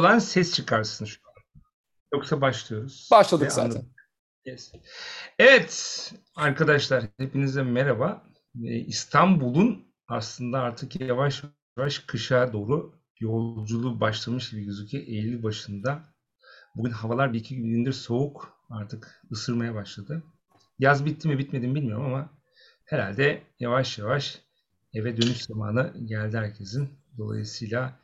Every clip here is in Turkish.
olan ses çıkarsın şu an. Yoksa başlıyoruz. Başladık Ve zaten. anladım. Yes. Evet arkadaşlar hepinize merhaba. Ee, İstanbul'un aslında artık yavaş yavaş kışa doğru yolculuğu başlamış gibi gözüküyor. Eylül başında. Bugün havalar bir iki gündür soğuk. Artık ısırmaya başladı. Yaz bitti mi bitmedi mi bilmiyorum ama herhalde yavaş yavaş eve dönüş zamanı geldi herkesin. Dolayısıyla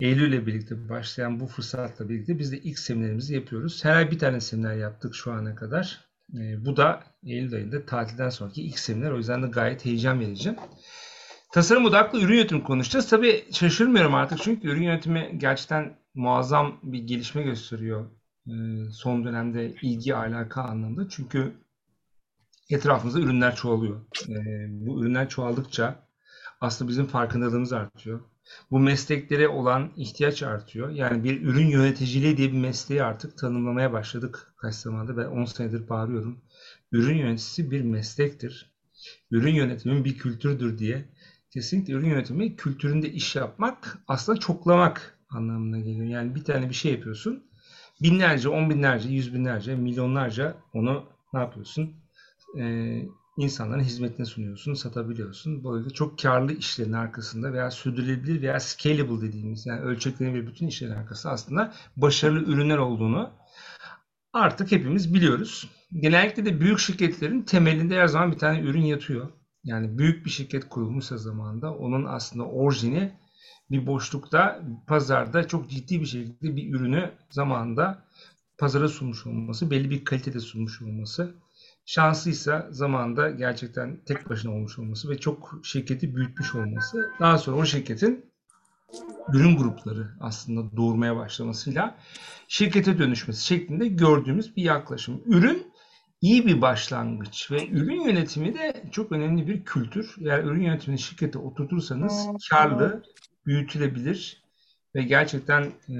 Eylül ile birlikte başlayan bu fırsatla birlikte biz de ilk seminerimizi yapıyoruz. Her ay bir tane seminer yaptık şu ana kadar. Ee, bu da Eylül ayında tatilden sonraki ilk seminer. O yüzden de gayet heyecan verici. Tasarım odaklı ürün yönetimi konuşacağız. Tabii şaşırmıyorum artık çünkü ürün yönetimi gerçekten muazzam bir gelişme gösteriyor e, son dönemde ilgi alaka anlamında. Çünkü etrafımızda ürünler çoğalıyor. E, bu ürünler çoğaldıkça aslında bizim farkındalığımız artıyor. Bu mesleklere olan ihtiyaç artıyor. Yani bir ürün yöneticiliği diye bir mesleği artık tanımlamaya başladık kaç zamandır. Ben 10 senedir bağırıyorum. Ürün yöneticisi bir meslektir. Ürün yönetimi bir kültürdür diye. Kesinlikle ürün yönetimi kültüründe iş yapmak aslında çoklamak anlamına geliyor. Yani bir tane bir şey yapıyorsun. Binlerce, on binlerce, yüz binlerce, milyonlarca onu ne yapıyorsun? Ee, insanların hizmetine sunuyorsun, satabiliyorsun. Böylece çok karlı işlerin arkasında veya sürdürülebilir veya scalable dediğimiz yani ölçeklenebilir bütün işlerin arkasında aslında başarılı ürünler olduğunu artık hepimiz biliyoruz. Genellikle de büyük şirketlerin temelinde her zaman bir tane ürün yatıyor. Yani büyük bir şirket kurulmuşsa zamanında onun aslında orijini bir boşlukta pazarda çok ciddi bir şekilde bir ürünü zamanında pazara sunmuş olması, belli bir kalitede sunmuş olması şanslıysa zamanında gerçekten tek başına olmuş olması ve çok şirketi büyütmüş olması. Daha sonra o şirketin ürün grupları aslında doğurmaya başlamasıyla şirkete dönüşmesi şeklinde gördüğümüz bir yaklaşım. Ürün iyi bir başlangıç ve ürün yönetimi de çok önemli bir kültür. Eğer ürün yönetimini şirkete oturtursanız karlı, büyütülebilir ve gerçekten e,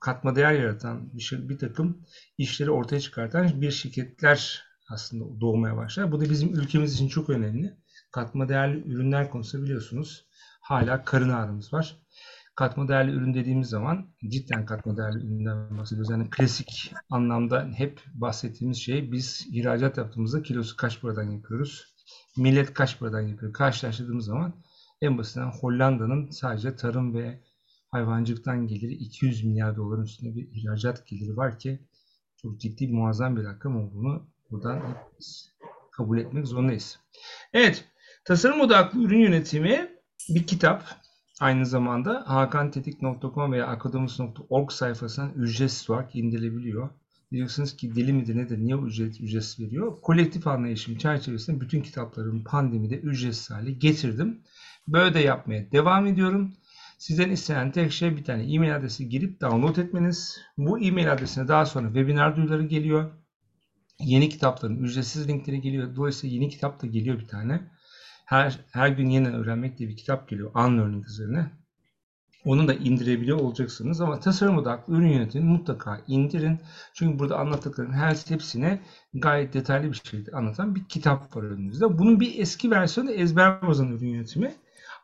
katma değer yaratan bir, şey, bir takım işleri ortaya çıkartan bir şirketler aslında doğmaya başlar. Bu da bizim ülkemiz için çok önemli. Katma değerli ürünler konusunda biliyorsunuz hala karın ağrımız var. Katma değerli ürün dediğimiz zaman cidden katma değerli üründen bahsediyoruz. Yani klasik anlamda hep bahsettiğimiz şey biz ihracat yaptığımızda kilosu kaç paradan yapıyoruz? Millet kaç paradan yapıyor? Karşılaştırdığımız zaman en basitinden Hollanda'nın sadece tarım ve hayvancılıktan geliri 200 milyar doların üstünde bir ihracat geliri var ki çok ciddi muazzam bir rakam olduğunu buradan kabul etmek zorundayız. Evet, tasarım odaklı ürün yönetimi bir kitap. Aynı zamanda hakantetik.com veya akademus.org sayfasından ücretsiz olarak indirilebiliyor. Diyorsunuz ki deli midir nedir, niye ücret, ücretsiz veriyor? Kolektif anlayışım çerçevesinde bütün kitaplarımı pandemide ücretsiz hale getirdim. Böyle de yapmaya devam ediyorum. Sizden istenen tek şey bir tane e-mail adresi girip download etmeniz. Bu e-mail adresine daha sonra webinar duyuruları geliyor. Yeni kitapların ücretsiz linkleri geliyor. Dolayısıyla yeni kitap da geliyor bir tane. Her, her gün yeniden öğrenmek diye bir kitap geliyor Unlearning üzerine. Onu da indirebiliyor olacaksınız ama tasarım odaklı ürün yönetimi mutlaka indirin. Çünkü burada anlattıklarım her hepsine gayet detaylı bir şekilde anlatan bir kitap var önünüzde. Bunun bir eski versiyonu ezber bozan ürün yönetimi.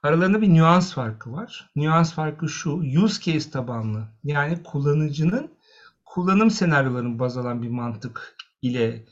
Aralarında bir nüans farkı var. Nüans farkı şu, use case tabanlı. Yani kullanıcının kullanım senaryolarını baz alan bir mantık ile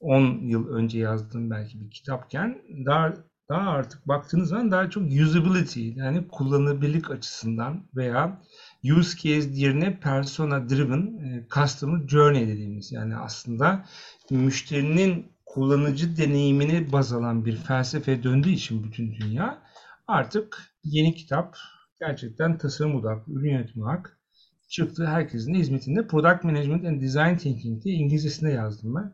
10 yıl önce yazdığım belki bir kitapken daha daha artık baktığınız zaman daha çok usability yani kullanılabilirlik açısından veya use case yerine persona driven customer journey dediğimiz yani aslında müşterinin kullanıcı deneyimini baz alan bir felsefeye döndüğü için bütün dünya artık yeni kitap gerçekten tasarım odaklı ürün yönetimi olarak çıktı. Herkesin de hizmetinde Product Management and Design Thinking diye İngilizcesinde yazdım ben.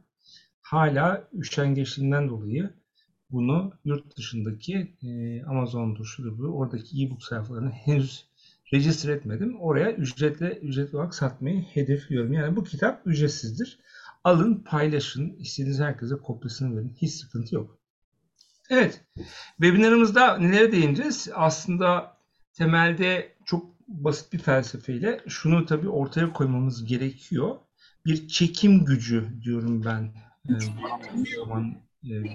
Hala üşengeçliğinden dolayı bunu yurt dışındaki e, Amazon'dur, şudur bu, oradaki e-book sayfalarını henüz register etmedim. Oraya ücretle ücretli olarak satmayı hedefliyorum. Yani bu kitap ücretsizdir. Alın, paylaşın, istediğiniz herkese kopyasını verin. Hiç sıkıntı yok. Evet, webinarımızda nelere değineceğiz? Aslında temelde basit bir felsefeyle şunu tabii ortaya koymamız gerekiyor. Bir çekim gücü diyorum ben. Ee, zaman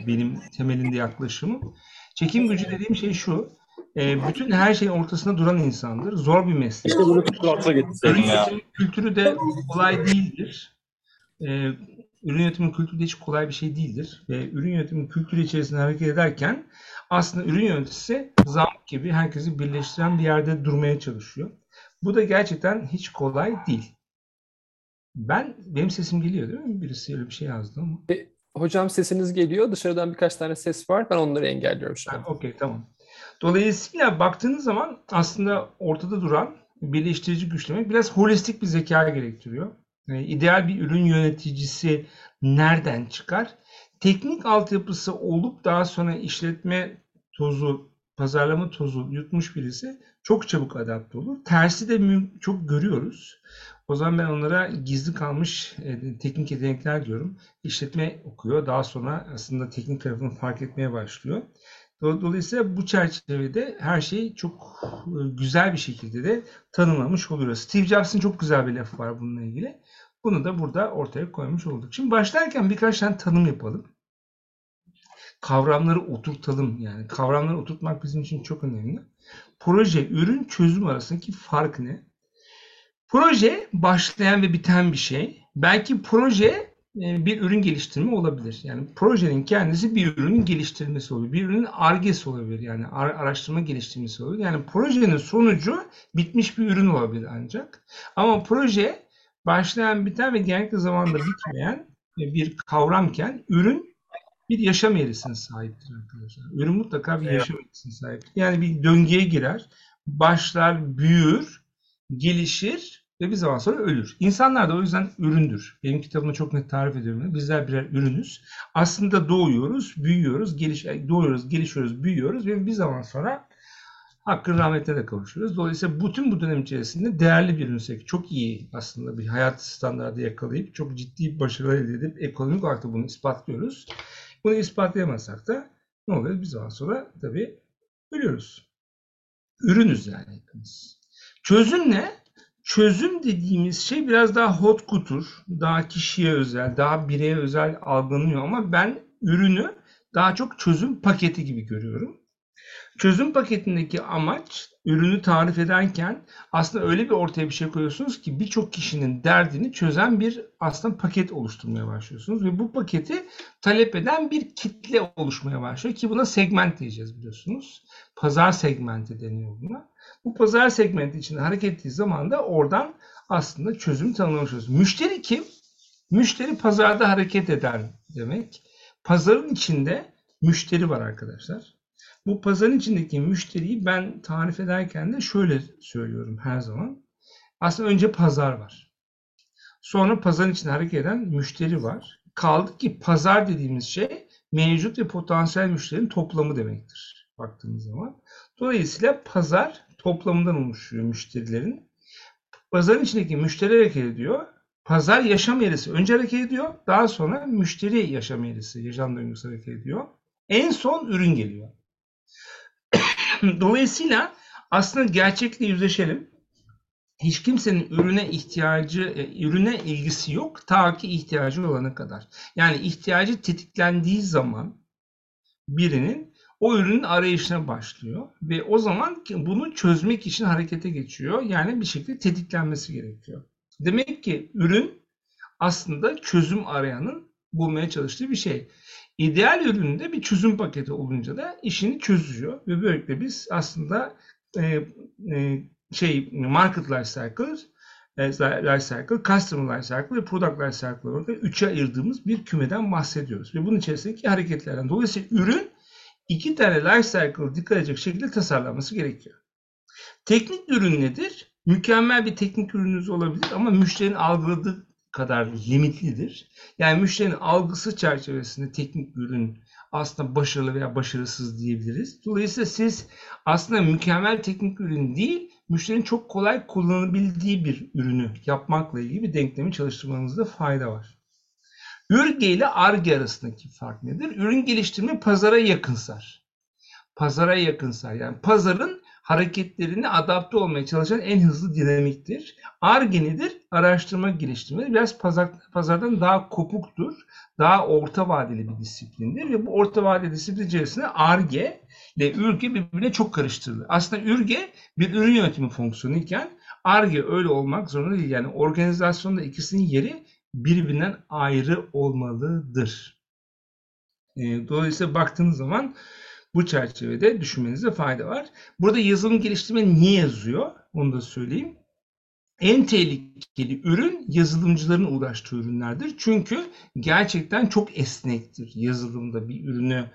benim temelinde yaklaşımım. Çekim gücü dediğim şey şu. e, bütün her şeyin ortasında duran insandır. Zor bir meslek. İşte bunu kulakla getirseydin ya. kültürü de kolay değildir. Ürün yönetimi kültürü de hiç kolay bir şey değildir. Ve ürün yönetimi kültürü içerisinde hareket ederken aslında ürün yöneticisi zamk gibi herkesi birleştiren bir yerde durmaya çalışıyor. Bu da gerçekten hiç kolay değil. Ben, benim sesim geliyor değil mi? Birisi öyle bir şey yazdı ama. Hocam sesiniz geliyor. Dışarıdan birkaç tane ses var. Ben onları engelliyorum şu an. Okey tamam. Dolayısıyla baktığınız zaman aslında ortada duran birleştirici güç demek biraz holistik bir zeka gerektiriyor. Yani ideal bir ürün yöneticisi nereden çıkar? Teknik altyapısı olup daha sonra işletme tozu, pazarlama tozu yutmuş birisi çok çabuk adapte olur. Tersi de çok görüyoruz. O zaman ben onlara gizli kalmış e, teknik yetenekler diyorum. İşletme okuyor. Daha sonra aslında teknik tarafını fark etmeye başlıyor. Do- Dolayısıyla bu çerçevede her şeyi çok e, güzel bir şekilde de tanımlamış oluyoruz. Steve Jobs'ın çok güzel bir lafı var bununla ilgili. Bunu da burada ortaya koymuş olduk. Şimdi başlarken birkaç tane tanım yapalım. Kavramları oturtalım yani. Kavramları oturtmak bizim için çok önemli. Proje, ürün, çözüm arasındaki fark ne? Proje başlayan ve biten bir şey. Belki proje e, bir ürün geliştirme olabilir. Yani projenin kendisi bir ürünün geliştirilmesi olabilir. Bir ürünün argesi olabilir. Yani ar- araştırma geliştirmesi olabilir. Yani projenin sonucu bitmiş bir ürün olabilir ancak. Ama proje başlayan, biten ve genellikle zamanda bitmeyen bir kavramken ürün bir yaşam eğrisine sahiptir arkadaşlar. Ürün mutlaka bir Evet. yaşam eğrisine sahiptir. Yani bir döngüye girer, başlar, büyür, gelişir ve bir zaman sonra ölür. İnsanlar da o yüzden üründür. Benim kitabımda çok net tarif ediyorum. Bizler birer ürünüz. Aslında doğuyoruz, büyüyoruz, geliş, doğuyoruz, gelişiyoruz, büyüyoruz ve bir zaman sonra hakkın rahmetine de kavuşuyoruz. Dolayısıyla bütün bu dönem içerisinde değerli bir ürünsek, çok iyi aslında bir hayat standartı yakalayıp çok ciddi başarılar elde edip ekonomik olarak da bunu ispatlıyoruz. Bunu ispatlayamazsak da ne oluyor? Bir zaman sonra tabii ölüyoruz. Ürünüz yani hepimiz. Çözüm ne? Çözüm dediğimiz şey biraz daha hot kutur, daha kişiye özel, daha bireye özel algılanıyor ama ben ürünü daha çok çözüm paketi gibi görüyorum. Çözüm paketindeki amaç ürünü tarif ederken aslında öyle bir ortaya bir şey koyuyorsunuz ki birçok kişinin derdini çözen bir aslında paket oluşturmaya başlıyorsunuz ve bu paketi talep eden bir kitle oluşmaya başlıyor ki buna segment diyeceğiz biliyorsunuz. Pazar segmenti deniyor buna. Bu pazar segmenti içinde hareket ettiği zaman da oradan aslında çözüm tanımlamış oluyoruz. Müşteri kim? Müşteri pazarda hareket eden demek. Pazarın içinde müşteri var arkadaşlar. Bu pazarın içindeki müşteriyi ben tarif ederken de şöyle söylüyorum her zaman. Aslında önce pazar var. Sonra pazarın içinde hareket eden müşteri var. Kaldı ki pazar dediğimiz şey mevcut ve potansiyel müşterinin toplamı demektir baktığımız zaman. Dolayısıyla pazar toplamından oluşuyor müşterilerin. Pazarın içindeki müşteri hareket ediyor. Pazar yaşam eğrisi önce hareket ediyor. Daha sonra müşteri yaşam eğrisi, yaşam döngüsü hareket ediyor. En son ürün geliyor. Dolayısıyla aslında gerçekle yüzleşelim. Hiç kimsenin ürüne ihtiyacı, e, ürüne ilgisi yok ta ki ihtiyacı olana kadar. Yani ihtiyacı tetiklendiği zaman birinin o ürünün arayışına başlıyor ve o zaman bunu çözmek için harekete geçiyor. Yani bir şekilde tetiklenmesi gerekiyor. Demek ki ürün aslında çözüm arayanın bulmaya çalıştığı bir şey. İdeal üründe bir çözüm paketi olunca da işini çözüyor ve böylelikle biz aslında e, e, şey market life cycle, e, life cycle, customer life cycle ve product life cycle olarak üçe ayırdığımız bir kümeden bahsediyoruz. Ve bunun içerisindeki hareketlerden. Dolayısıyla ürün iki tane life cycle dikkat edecek şekilde tasarlanması gerekiyor. Teknik ürün nedir? Mükemmel bir teknik ürününüz olabilir ama müşterinin algıladığı kadar limitlidir. Yani müşterinin algısı çerçevesinde teknik ürün aslında başarılı veya başarısız diyebiliriz. Dolayısıyla siz aslında mükemmel teknik ürün değil, müşterinin çok kolay kullanabildiği bir ürünü yapmakla ilgili bir denklemi çalıştırmanızda fayda var. Ürge ile Arge arasındaki fark nedir? Ürün geliştirme pazara yakınsar. Pazara yakınsar. Yani pazarın hareketlerine adapte olmaya çalışan en hızlı dinamiktir. Arge nedir? araştırma geliştirme biraz pazar, pazardan daha kopuktur. Daha orta vadeli bir disiplindir ve bu orta vadeli disiplin içerisinde ARGE ile ÜRGE birbirine çok karıştırılır. Aslında ÜRGE bir ürün yönetimi fonksiyonu iken ARGE öyle olmak zorunda değil. Yani organizasyonda ikisinin yeri birbirinden ayrı olmalıdır. E, dolayısıyla baktığınız zaman bu çerçevede düşünmenize fayda var. Burada yazılım geliştirme niye yazıyor? Onu da söyleyeyim. En tehlikeli ürün yazılımcıların uğraştığı ürünlerdir. Çünkü gerçekten çok esnektir yazılımda bir ürünü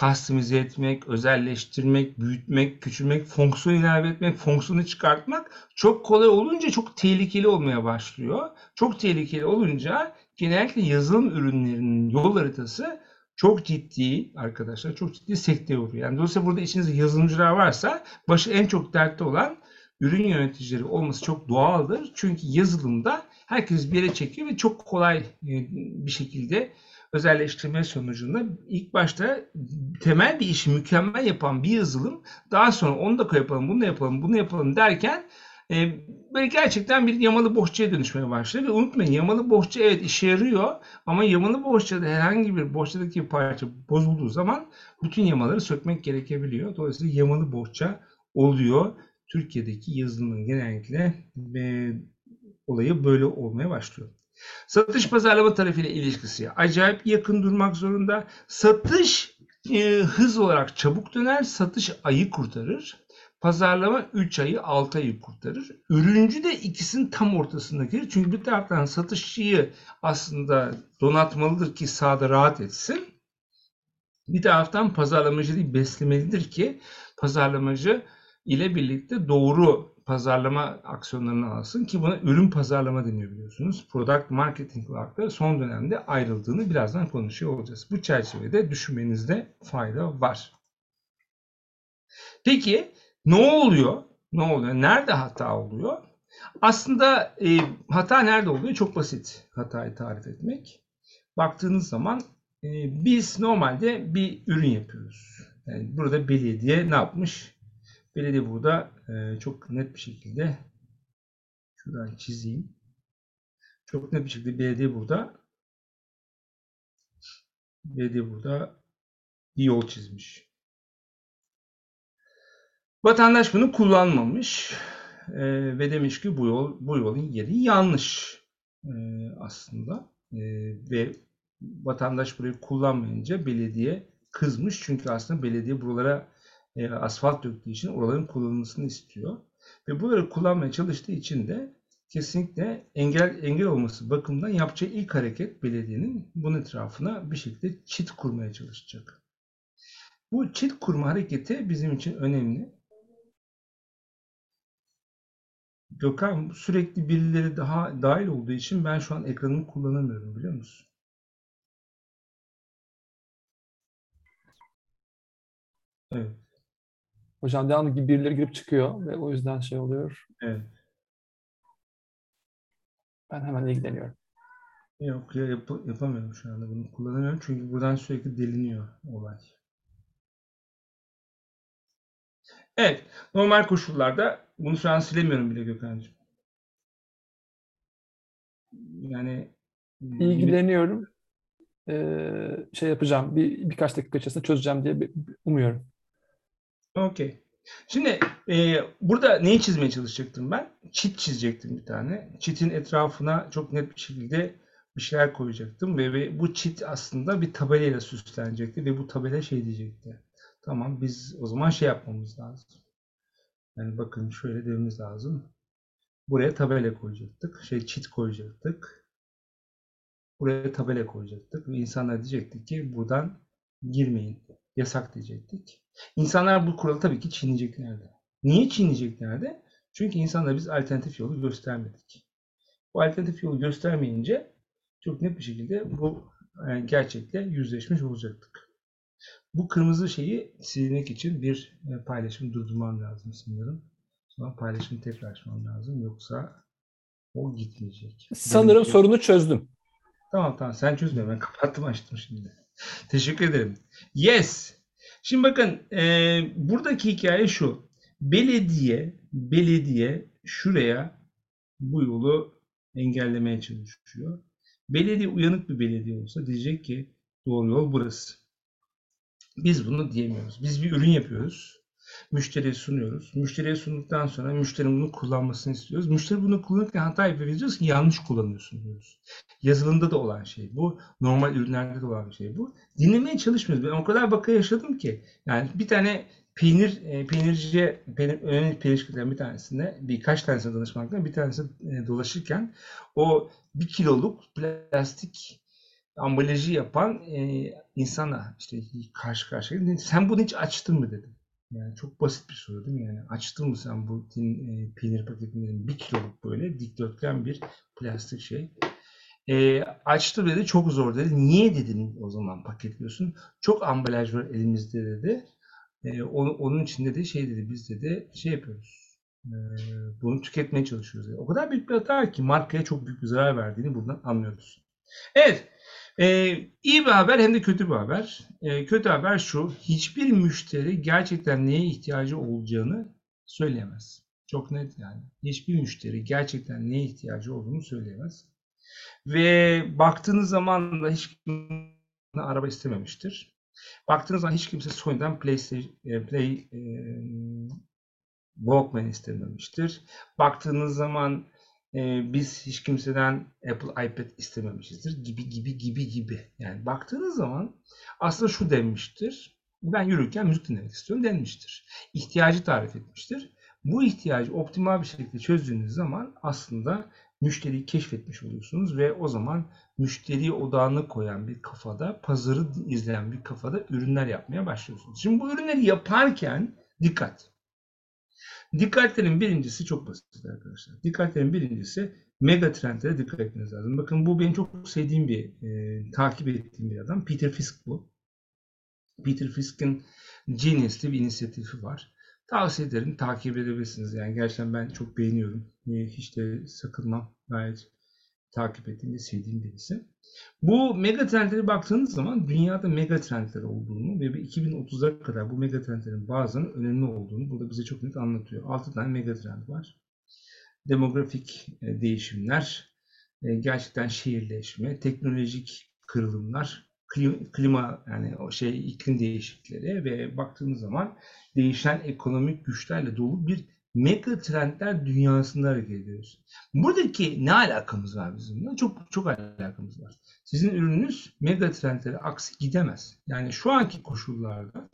customize etmek, özelleştirmek, büyütmek, küçülmek, fonksiyon ilave etmek, fonksiyonu çıkartmak çok kolay olunca çok tehlikeli olmaya başlıyor. Çok tehlikeli olunca genellikle yazılım ürünlerinin yol haritası çok ciddi arkadaşlar çok ciddi sekteye uğruyor. Yani dolayısıyla burada içinizde yazılımcılar varsa başı en çok dertte olan ürün yöneticileri olması çok doğaldır. Çünkü yazılımda herkes bir yere çekiyor ve çok kolay bir şekilde özelleştirme sonucunda ilk başta temel bir işi mükemmel yapan bir yazılım daha sonra onu da yapalım, bunu da yapalım, bunu yapalım derken e, böyle gerçekten bir yamalı bohçaya dönüşmeye başlıyor. Ve unutmayın yamalı bohça evet işe yarıyor ama yamalı bohçada herhangi bir bohçadaki bir parça bozulduğu zaman bütün yamaları sökmek gerekebiliyor. Dolayısıyla yamalı bohça oluyor. Türkiye'deki yazılımın genellikle e, olayı böyle olmaya başlıyor. Satış pazarlama tarafıyla ilişkisi acayip yakın durmak zorunda. Satış e, hız olarak çabuk döner, satış ayı kurtarır. Pazarlama 3 ayı 6 ayı kurtarır. Ürüncü de ikisinin tam ortasında gelir. Çünkü bir taraftan satışçıyı aslında donatmalıdır ki sahada rahat etsin. Bir taraftan pazarlamacıyı beslemelidir ki pazarlamacı ile birlikte doğru pazarlama aksiyonlarını alsın ki buna ürün pazarlama deniyor biliyorsunuz. Product marketing olarak da son dönemde ayrıldığını birazdan konuşuyor olacağız. Bu çerçevede düşünmenizde fayda var. Peki ne oluyor? Ne oluyor? Nerede hata oluyor? Aslında e, hata nerede oluyor? Çok basit hatayı tarif etmek. Baktığınız zaman e, biz normalde bir ürün yapıyoruz. Yani burada belediye ne yapmış? Belediye burada e, çok net bir şekilde şuradan çizeyim. Çok net bir şekilde belediye burada belediye burada bir yol çizmiş. Vatandaş bunu kullanmamış e, ve demiş ki bu yol bu yolun yeri yanlış e, aslında e, ve vatandaş burayı kullanmayınca belediye kızmış çünkü aslında belediye buralara e, asfalt döktüğü için oraların kullanılmasını istiyor ve buraları kullanmaya çalıştığı için de kesinlikle engel engel olması bakımından yapacağı ilk hareket belediyenin bunun etrafına bir şekilde çit kurmaya çalışacak. Bu çit kurma hareketi bizim için önemli. Gökhan sürekli birileri daha dahil olduğu için ben şu an ekranımı kullanamıyorum biliyor musun? Evet. Hocam devamlı gibi birileri girip çıkıyor ve o yüzden şey oluyor. Evet. Ben hemen ilgileniyorum. Yok ya yap yapamıyorum şu anda bunu kullanamıyorum çünkü buradan sürekli deliniyor olay. Evet, normal koşullarda bunu şu an silemiyorum bile Gökhan'cığım. Yani ilgileniyorum. Ee, şey yapacağım. Bir birkaç dakika içerisinde çözeceğim diye umuyorum. Okey. Şimdi e, burada neyi çizmeye çalışacaktım ben? Çit çizecektim bir tane. Çitin etrafına çok net bir şekilde bir şeyler koyacaktım ve, ve bu çit aslında bir tabelayla süslenecekti ve bu tabela şey diyecekti. Tamam biz o zaman şey yapmamız lazım. Yani bakın şöyle dememiz lazım. Buraya tabela koyacaktık. Şey çit koyacaktık. Buraya tabela koyacaktık. Ve insanlar diyecekti ki buradan girmeyin. Yasak diyecektik. İnsanlar bu kuralı tabii ki çiğneyeceklerdi. Niye çiğneyeceklerdi? Çünkü insanlara biz alternatif yolu göstermedik. Bu alternatif yolu göstermeyince çok net bir şekilde bu gerçekle yüzleşmiş olacaktık. Bu kırmızı şeyi silmek için bir e, paylaşım durdurmam lazım sanırım. Sonra paylaşımı tekrar açmam lazım. Yoksa o gitmeyecek. Sanırım Benimki... sorunu çözdüm. Tamam tamam sen çözme. Ben kapattım açtım şimdi. Teşekkür ederim. Yes. Şimdi bakın e, buradaki hikaye şu. Belediye belediye şuraya bu yolu engellemeye çalışıyor. Belediye uyanık bir belediye olsa diyecek ki doğru yol burası. Biz bunu diyemiyoruz. Biz bir ürün yapıyoruz. Müşteriye sunuyoruz. Müşteriye sunduktan sonra müşterinin bunu kullanmasını istiyoruz. Müşteri bunu kullanırken hata yapıyor. Diyoruz ki yanlış kullanıyorsun diyoruz. Yazılımda da olan şey bu. Normal ürünlerde de olan şey bu. Dinlemeye çalışmıyoruz. Ben o kadar vaka yaşadım ki. Yani bir tane peynir, e, peynirciye, peynir, önemli peynir bir tanesinde birkaç tanesine danışmakla bir tanesi e, dolaşırken o bir kiloluk plastik ambalajı yapan e, insana işte karşı karşıya sen bunu hiç açtın mı dedim. Yani çok basit bir soru değil mi? Yani açtın mı sen bu tin, e, peynir paketini bir kiloluk böyle dikdörtgen bir plastik şey. E, açtı dedi çok zor dedi. Niye dedin o zaman paketliyorsun? Çok ambalaj var elimizde dedi. E, onun, onun için dedi şey dedi biz dedi şey yapıyoruz. E, bunu tüketmeye çalışıyoruz. Dedi. O kadar büyük bir hata ki markaya çok büyük bir zarar verdiğini buradan anlıyoruz. Evet. Ee, iyi bir haber hem de kötü bir haber. Ee, kötü haber şu, hiçbir müşteri gerçekten neye ihtiyacı olacağını söyleyemez. Çok net yani. Hiçbir müşteri gerçekten neye ihtiyacı olduğunu söyleyemez. Ve baktığınız zaman da hiç kimse araba istememiştir. Baktığınız zaman hiç kimse Sony'den PlayStation, e, Play e, Walkman istememiştir. Baktığınız zaman e, biz hiç kimseden Apple iPad istememişizdir gibi gibi gibi gibi. Yani baktığınız zaman aslında şu denmiştir. Ben yürürken müzik dinlemek istiyorum denmiştir. İhtiyacı tarif etmiştir. Bu ihtiyacı optimal bir şekilde çözdüğünüz zaman aslında müşteriyi keşfetmiş oluyorsunuz ve o zaman müşteri odağını koyan bir kafada, pazarı izleyen bir kafada ürünler yapmaya başlıyorsunuz. Şimdi bu ürünleri yaparken dikkat. Dikkatlerin birincisi çok basit arkadaşlar. Dikkatlerin birincisi mega trendlere dikkat etmeniz lazım. Bakın bu benim çok sevdiğim bir, e, takip ettiğim bir adam. Peter Fisk bu. Peter Fisk'in Genius bir inisiyatifi var. Tavsiye ederim. Takip edebilirsiniz. Yani gerçekten ben çok beğeniyorum. E, hiç de sakınmam. Gayet takip ettiğim ve sevdiğim birisi. Bu mega trendlere baktığınız zaman dünyada mega trendler olduğunu ve 2030'a kadar bu mega trendlerin bazılarının önemli olduğunu burada bize çok net anlatıyor. 6 tane mega trend var. Demografik e, değişimler, e, gerçekten şehirleşme, teknolojik kırılımlar, klima yani o şey iklim değişiklikleri ve baktığımız zaman değişen ekonomik güçlerle dolu bir mega trendler dünyasında hareket ediyoruz. Buradaki ne alakamız var bizimle? Çok çok alakamız var. Sizin ürününüz mega trendlere aksi gidemez. Yani şu anki koşullarda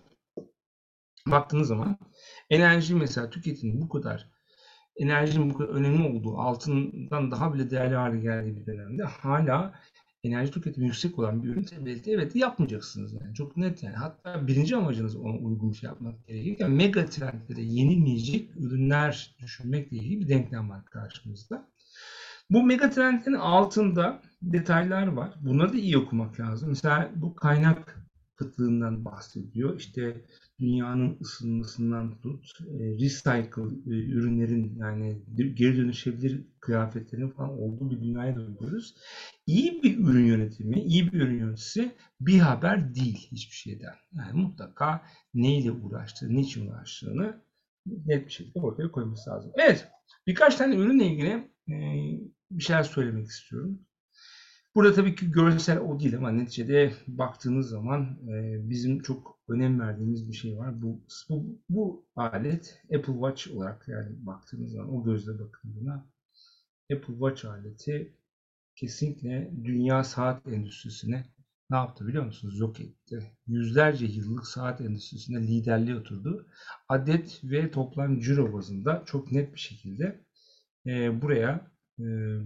baktığınız zaman enerji mesela tüketimi bu kadar enerjinin bu kadar önemli olduğu, altından daha bile değerli hale geldiği bir dönemde hala enerji tüketimi yüksek olan bir ürün belki evet yapmayacaksınız yani çok net yani hatta birinci amacınız ona uygun şey yapmak gerekirken mega trendlere yenilmeyecek ürünler düşünmekle ilgili bir denklem var karşımızda. Bu mega trendlerin altında detaylar var. Bunları da iyi okumak lazım. Mesela bu kaynak kıtlığından bahsediyor. İşte dünyanın ısınmasından tut, e, recycle e, ürünlerin yani geri dönüşebilir kıyafetlerin falan olduğu bir dünyaya dönüyoruz. İyi bir ürün yönetimi, iyi bir ürün yöneticisi bir haber değil hiçbir şeyden. Yani mutlaka neyle uğraştığı, niçin uğraştığını net bir şekilde ortaya koyması lazım. Evet, birkaç tane ürünle ilgili e, bir şeyler söylemek istiyorum. Burada tabii ki görsel o değil ama neticede baktığınız zaman e, bizim çok önem verdiğimiz bir şey var. Bu, bu, bu alet Apple Watch olarak yani baktığınız zaman o gözle bakın buna. Apple Watch aleti kesinlikle dünya saat endüstrisine ne yaptı biliyor musunuz? Yok etti. Yüzlerce yıllık saat endüstrisinde liderliğe oturdu. Adet ve toplam ciro bazında çok net bir şekilde e, buraya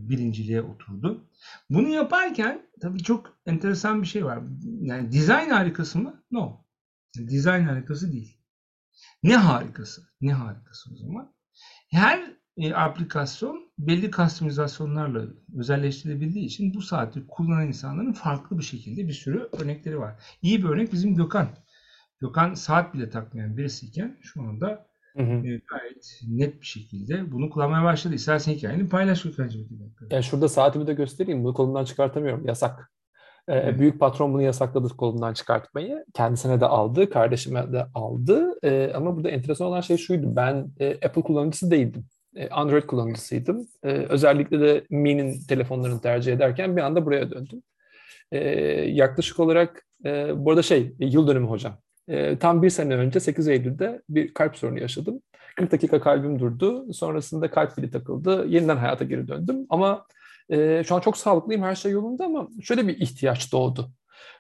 birinciliğe oturdu. Bunu yaparken tabii çok enteresan bir şey var. Yani dizayn harikası mı? No. Dizayn harikası değil. Ne harikası? Ne harikası o zaman? Her e, aplikasyon belli kastimizasyonlarla özelleştirilebildiği için bu saati kullanan insanların farklı bir şekilde bir sürü örnekleri var. İyi bir örnek bizim Gökhan. Gökhan saat bile takmayan birisiyken şu anda Hı hı. E, gayet net bir şekilde bunu kullanmaya başladı. İstersen hikayeni paylaş Gökhan'cığım. Yani şurada saatimi de göstereyim. Bunu kolumdan çıkartamıyorum. Yasak. Ee, büyük patron bunu yasakladı kolundan çıkartmayı. Kendisine de aldı, kardeşime de aldı. Ee, ama burada enteresan olan şey şuydu. Ben e, Apple kullanıcısı değildim. E, Android kullanıcısıydım. E, özellikle de Mi'nin telefonlarını tercih ederken bir anda buraya döndüm. E, yaklaşık olarak e, bu arada şey yıl dönümü hocam. E, tam bir sene önce 8 Eylül'de bir kalp sorunu yaşadım. 40 dakika kalbim durdu. Sonrasında kalp pili takıldı. Yeniden hayata geri döndüm. Ama e, şu an çok sağlıklıyım. Her şey yolunda ama şöyle bir ihtiyaç doğdu.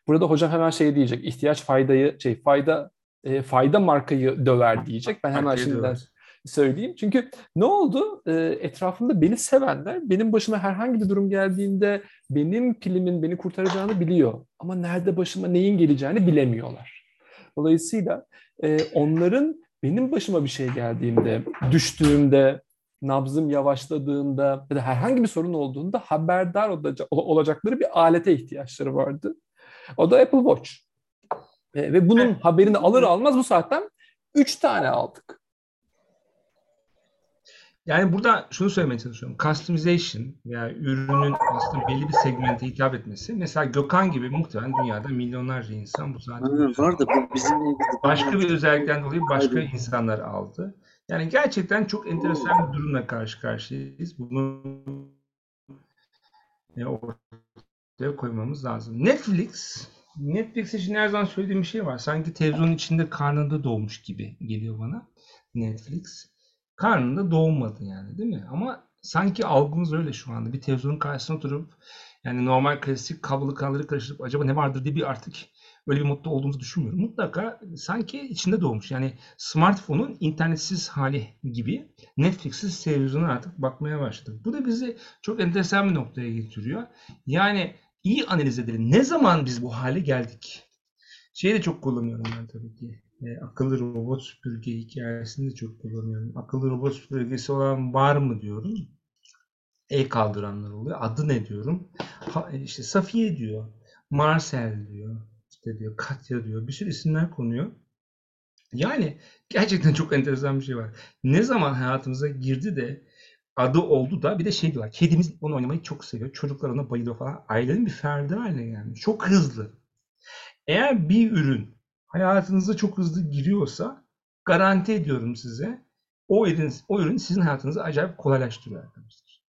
Burada hocam hemen şey diyecek. ihtiyaç faydayı şey fayda e, fayda markayı döver diyecek. Ben hemen Markayı şimdiden döver. söyleyeyim. Çünkü ne oldu? E, etrafımda beni sevenler benim başıma herhangi bir durum geldiğinde benim pilimin beni kurtaracağını biliyor. Ama nerede başıma neyin geleceğini bilemiyorlar. Dolayısıyla e, onların benim başıma bir şey geldiğinde, düştüğümde, nabzım yavaşladığında ya da herhangi bir sorun olduğunda haberdar olaca- olacakları bir alete ihtiyaçları vardı. O da Apple Watch. E, ve bunun haberini alır almaz bu saatten 3 tane aldık. Yani burada şunu söylemeye çalışıyorum. Customization yani ürünün aslında belli bir segmente hitap etmesi. Mesela Gökhan gibi muhtemelen dünyada milyonlarca insan bu Ha, var da bu bizimle ilgili. başka bir özellikten dolayı başka insanlar aldı. Yani gerçekten çok enteresan bir durumla karşı karşıyayız. Bunu e, ortaya koymamız lazım. Netflix, Netflix için her zaman söylediğim bir şey var. Sanki televizyonun içinde karnında doğmuş gibi geliyor bana Netflix. Karnında doğmadı yani değil mi? Ama sanki algımız öyle şu anda. Bir televizyonun karşısına oturup yani normal klasik kablolu kanalları karıştırıp acaba ne vardır diye bir artık öyle bir modda olduğumuzu düşünmüyorum. Mutlaka sanki içinde doğmuş. Yani smartphone'un internetsiz hali gibi Netflix'siz televizyona artık bakmaya başladık. Bu da bizi çok enteresan bir noktaya getiriyor. Yani iyi analiz edelim. Ne zaman biz bu hale geldik? Şeyi de çok kullanıyorum ben tabii ki. E, akıllı robot süpürge hikayesini de çok kullanıyorum. Akıllı robot süpürgesi olan var mı diyorum. El kaldıranlar oluyor. Adı ne diyorum. Ha, işte Safiye diyor. Marcel diyor. İşte diyor Katya diyor. Bir sürü isimler konuyor. Yani gerçekten çok enteresan bir şey var. Ne zaman hayatımıza girdi de adı oldu da bir de şey diyorlar. Kedimiz onu oynamayı çok seviyor. Çocuklar ona bayılıyor falan. Ailenin bir ferdi haline gelmiş. Çok hızlı. Eğer bir ürün hayatınıza çok hızlı giriyorsa garanti ediyorum size o ürün, o ürün sizin hayatınızı acayip kolaylaştırıyor arkadaşlar.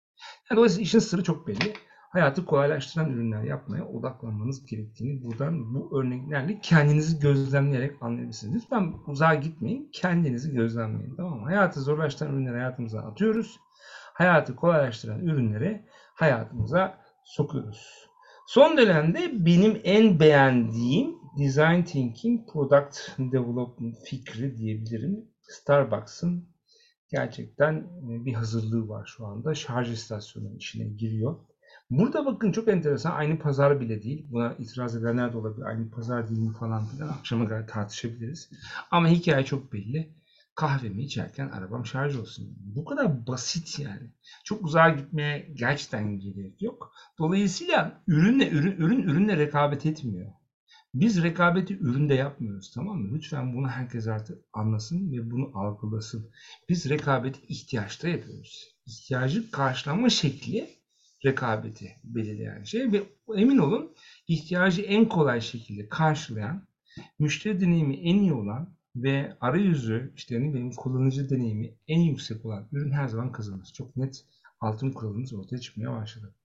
Yani dolayısıyla işin sırrı çok belli. Hayatı kolaylaştıran ürünler yapmaya odaklanmanız gerektiğini buradan bu örneklerle kendinizi gözlemleyerek anlayabilirsiniz. Lütfen uzağa gitmeyin. Kendinizi gözlemleyin. Tamam mı? Hayatı zorlaştıran ürünleri hayatımıza atıyoruz. Hayatı kolaylaştıran ürünleri hayatımıza sokuyoruz. Son dönemde benim en beğendiğim Design Thinking Product Development fikri diyebilirim. Starbucks'ın gerçekten e, bir hazırlığı var şu anda. Şarj istasyonunun içine giriyor. Burada bakın çok enteresan. Aynı pazar bile değil. Buna itiraz edenler de olabilir. Aynı pazar değil mi falan filan. Akşama kadar tartışabiliriz. Ama hikaye çok belli. Kahvemi içerken arabam şarj olsun. Bu kadar basit yani. Çok uzağa gitmeye gerçekten gerek yok. Dolayısıyla ürünle ürün, ürün ürünle rekabet etmiyor. Biz rekabeti üründe yapmıyoruz tamam mı? Lütfen bunu herkes artık anlasın ve bunu algılasın. Biz rekabeti ihtiyaçta yapıyoruz. İhtiyacı karşılama şekli rekabeti belirleyen şey ve emin olun ihtiyacı en kolay şekilde karşılayan, müşteri deneyimi en iyi olan ve arayüzü işte ne bileyim kullanıcı deneyimi en yüksek olan ürün her zaman kazanır. Çok net altın kuralımız ortaya çıkmaya başladı.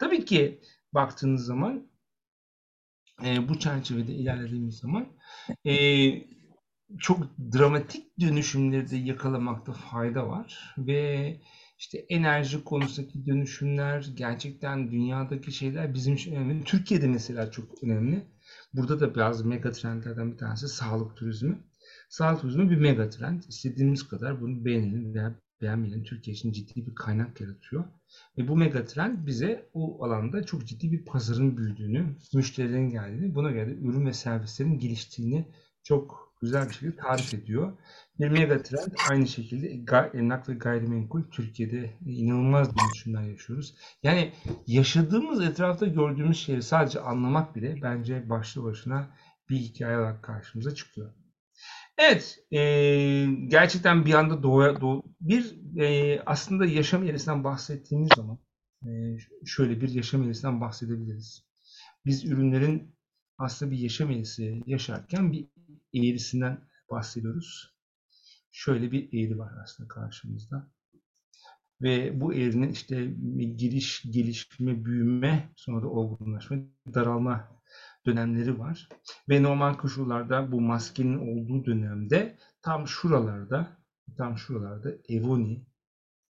Tabii ki baktığınız zaman e, bu çerçevede ilerlediğimiz zaman e, çok dramatik dönüşümleri de yakalamakta fayda var ve işte enerji konusundaki dönüşümler gerçekten dünyadaki şeyler bizim için önemli. Türkiye'de mesela çok önemli. Burada da biraz mega trendlerden bir tanesi sağlık turizmi. Sağlık turizmi bir mega trend. İstediğimiz kadar bunu beğenelim veya beğenmeyelim. Türkiye için ciddi bir kaynak yaratıyor. Ve bu mega trend bize o alanda çok ciddi bir pazarın büyüdüğünü, müşterilerin geldiğini, buna göre de ürün ve servislerin geliştiğini çok güzel bir şekilde tarif ediyor. Bir mega trend aynı şekilde emlak ve gayrimenkul Türkiye'de inanılmaz dönüşümler yaşıyoruz. Yani yaşadığımız etrafta gördüğümüz şeyi sadece anlamak bile bence başlı başına bir hikaye olarak karşımıza çıkıyor. Evet, eee, gerçekten bir anda doğaya doğ bir eee, aslında yaşam eğrisinden bahsettiğimiz zaman eee, şöyle bir yaşam eğrisinden bahsedebiliriz. Biz ürünlerin aslında bir yaşam eğrisi yaşarken bir eğrisinden bahsediyoruz. Şöyle bir eğri var aslında karşımızda. ve bu eğrinin işte giriş, gelişme, büyüme, sonra da olgunlaşma, daralma dönemleri var. Ve normal koşullarda bu maskenin olduğu dönemde tam şuralarda, tam şuralarda Evoni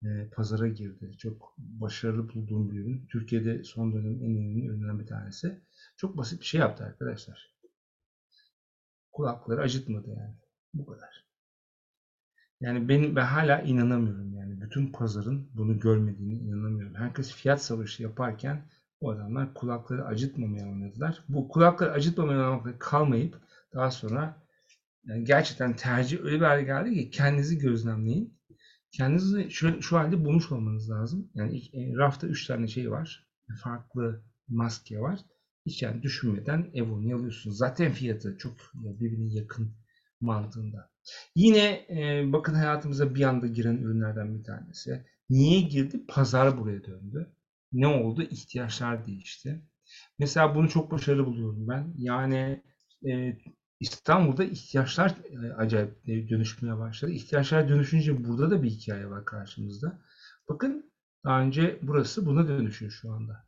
e, pazara girdi. Çok başarılı bulduğum bir ürün. Türkiye'de son dönemin en önemli ürünlerinden bir tanesi. Çok basit bir şey yaptı arkadaşlar. Kulakları acıtmadı yani. Bu kadar. Yani benim ben hala inanamıyorum yani bütün pazarın bunu görmediğini inanamıyorum. Herkes fiyat savaşı yaparken o adamlar kulakları acıtmamaya oynadılar. Bu kulakları acıtmamaya oynamakla kalmayıp daha sonra yani gerçekten tercih öyle bir hale geldi ki kendinizi gözlemleyin. Kendinizi şu, şu halde bulmuş olmanız lazım. Yani ilk, e, rafta 3 tane şey var. Farklı maske var. Hiç yani düşünmeden Evo'nu alıyorsunuz. Zaten fiyatı çok birbirine yakın mantığında. Yine e, bakın hayatımıza bir anda giren ürünlerden bir tanesi. Niye girdi? Pazar buraya döndü. Ne oldu? İhtiyaçlar değişti. Mesela bunu çok başarılı buluyorum ben. Yani e, İstanbul'da ihtiyaçlar e, acayip dönüşmeye başladı. İhtiyaçlar dönüşünce burada da bir hikaye var karşımızda. Bakın daha önce burası buna dönüşüyor şu anda.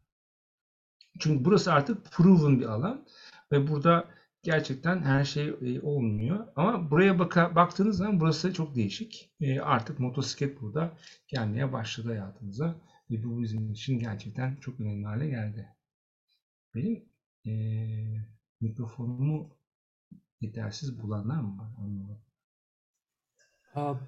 Çünkü burası artık proven bir alan ve burada gerçekten her şey e, olmuyor. Ama buraya baka, baktığınız zaman burası çok değişik. E, artık motosiklet burada gelmeye başladı hayatımıza. Ve bu bizim için gerçekten çok önemli hale geldi. Benim e, mikrofonumu yetersiz bulanlar mı var? Anlamadım.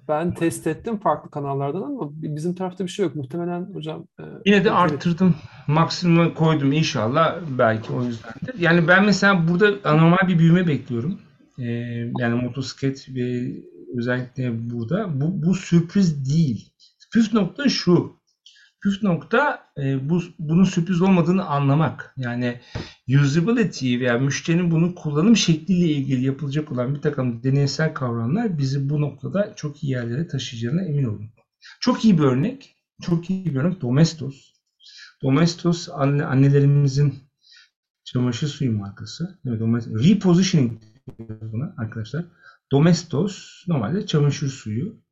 Ben test ettim farklı kanallardan ama bizim tarafta bir şey yok. Muhtemelen hocam... Yine de arttırdım. Maksimuma koydum inşallah. Belki o yüzdendir. Yani ben mesela burada anormal bir büyüme bekliyorum. Yani motosiklet ve özellikle burada. Bu, bu sürpriz değil. Püf nokta şu. Püf nokta e, bu, bunun sürpriz olmadığını anlamak. Yani usability veya müşterinin bunu kullanım şekliyle ilgili yapılacak olan bir takım deneysel kavramlar bizi bu noktada çok iyi yerlere taşıyacağına emin olun. Çok iyi bir örnek. Çok iyi bir örnek Domestos. Domestos anne, annelerimizin çamaşır suyu markası. Evet. Repositioning buna arkadaşlar. Domestos normalde çamaşır suyu.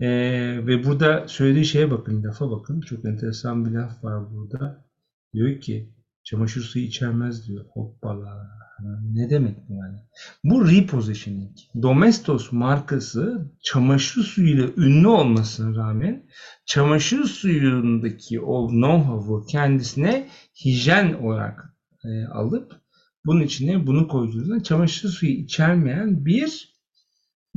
Ee, ve burada söylediği şeye bakın, lafa bakın. Çok enteresan bir laf var burada. Diyor ki çamaşır suyu içermez diyor. Hoppala. Ne demek yani? Bu repositioning. Domestos markası çamaşır suyuyla ünlü olmasına rağmen çamaşır suyundaki o know-how'u kendisine hijyen olarak e, alıp bunun içine bunu koyduğunda çamaşır suyu içermeyen bir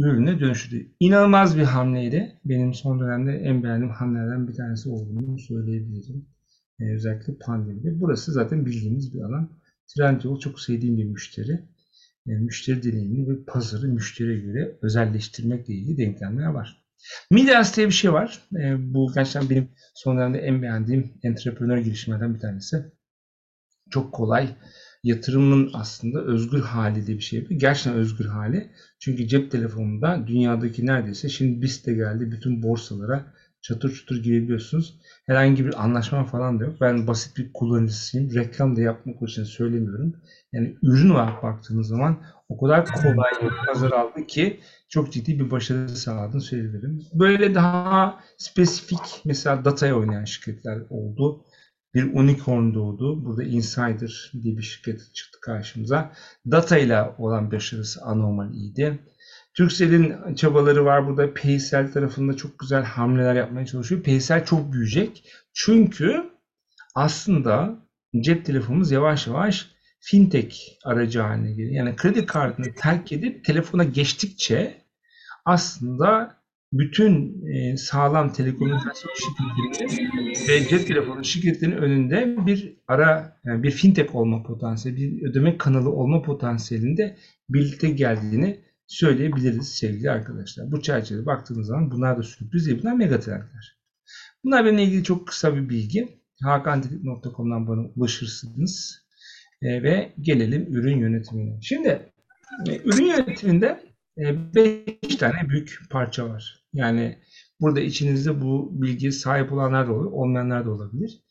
ürüne dönüştürdü. İnanılmaz bir hamleydi. Benim son dönemde en beğendiğim hamlelerden bir tanesi olduğunu söyleyebilirim. Ee, özellikle pandemide. Burası zaten bildiğimiz bir alan. Trendyol çok sevdiğim bir müşteri. E, müşteri deneyimini ve pazarı müşteriye göre özelleştirmekle ilgili denklemler var. Midas diye bir şey var. E, bu gerçekten benim son dönemde en beğendiğim entrepreneur girişimlerden bir tanesi. Çok kolay yatırımın aslında özgür hali diye bir şey yapıyor. Gerçekten özgür hali. Çünkü cep telefonunda dünyadaki neredeyse şimdi BIST de geldi bütün borsalara çatır çutur girebiliyorsunuz. Herhangi bir anlaşma falan da yok. Ben basit bir kullanıcısıyım. Reklam da yapmak için söylemiyorum. Yani ürün olarak baktığınız zaman o kadar kolay pazar aldı ki çok ciddi bir başarı sağladığını söyleyebilirim. Böyle daha spesifik mesela dataya oynayan şirketler oldu bir unicorn doğdu. Burada Insider diye bir şirket çıktı karşımıza. Data ile olan başarısı anormal iyiydi. Turkcell'in çabaları var burada. Paysel tarafında çok güzel hamleler yapmaya çalışıyor. Paysel çok büyüyecek. Çünkü aslında cep telefonumuz yavaş yavaş fintech aracı haline geliyor. Yani kredi kartını terk edip telefona geçtikçe aslında bütün e, sağlam telekomünikasyon şirketlerinin ve cep telefonu şirketlerinin önünde bir ara yani bir fintech olma potansiyeli, bir ödeme kanalı olma potansiyelinde birlikte geldiğini söyleyebiliriz sevgili arkadaşlar. Bu çerçevede baktığınız zaman bunlar da sürpriz değil, bunlar mega trendler. Bunlar benimle ilgili çok kısa bir bilgi. hakantetik.com'dan bana ulaşırsınız. E, ve gelelim ürün yönetimine. Şimdi e, ürün yönetiminde 5 tane büyük parça var. Yani burada içinizde bu bilgiye sahip olanlar da olur, olmayanlar da olabilir.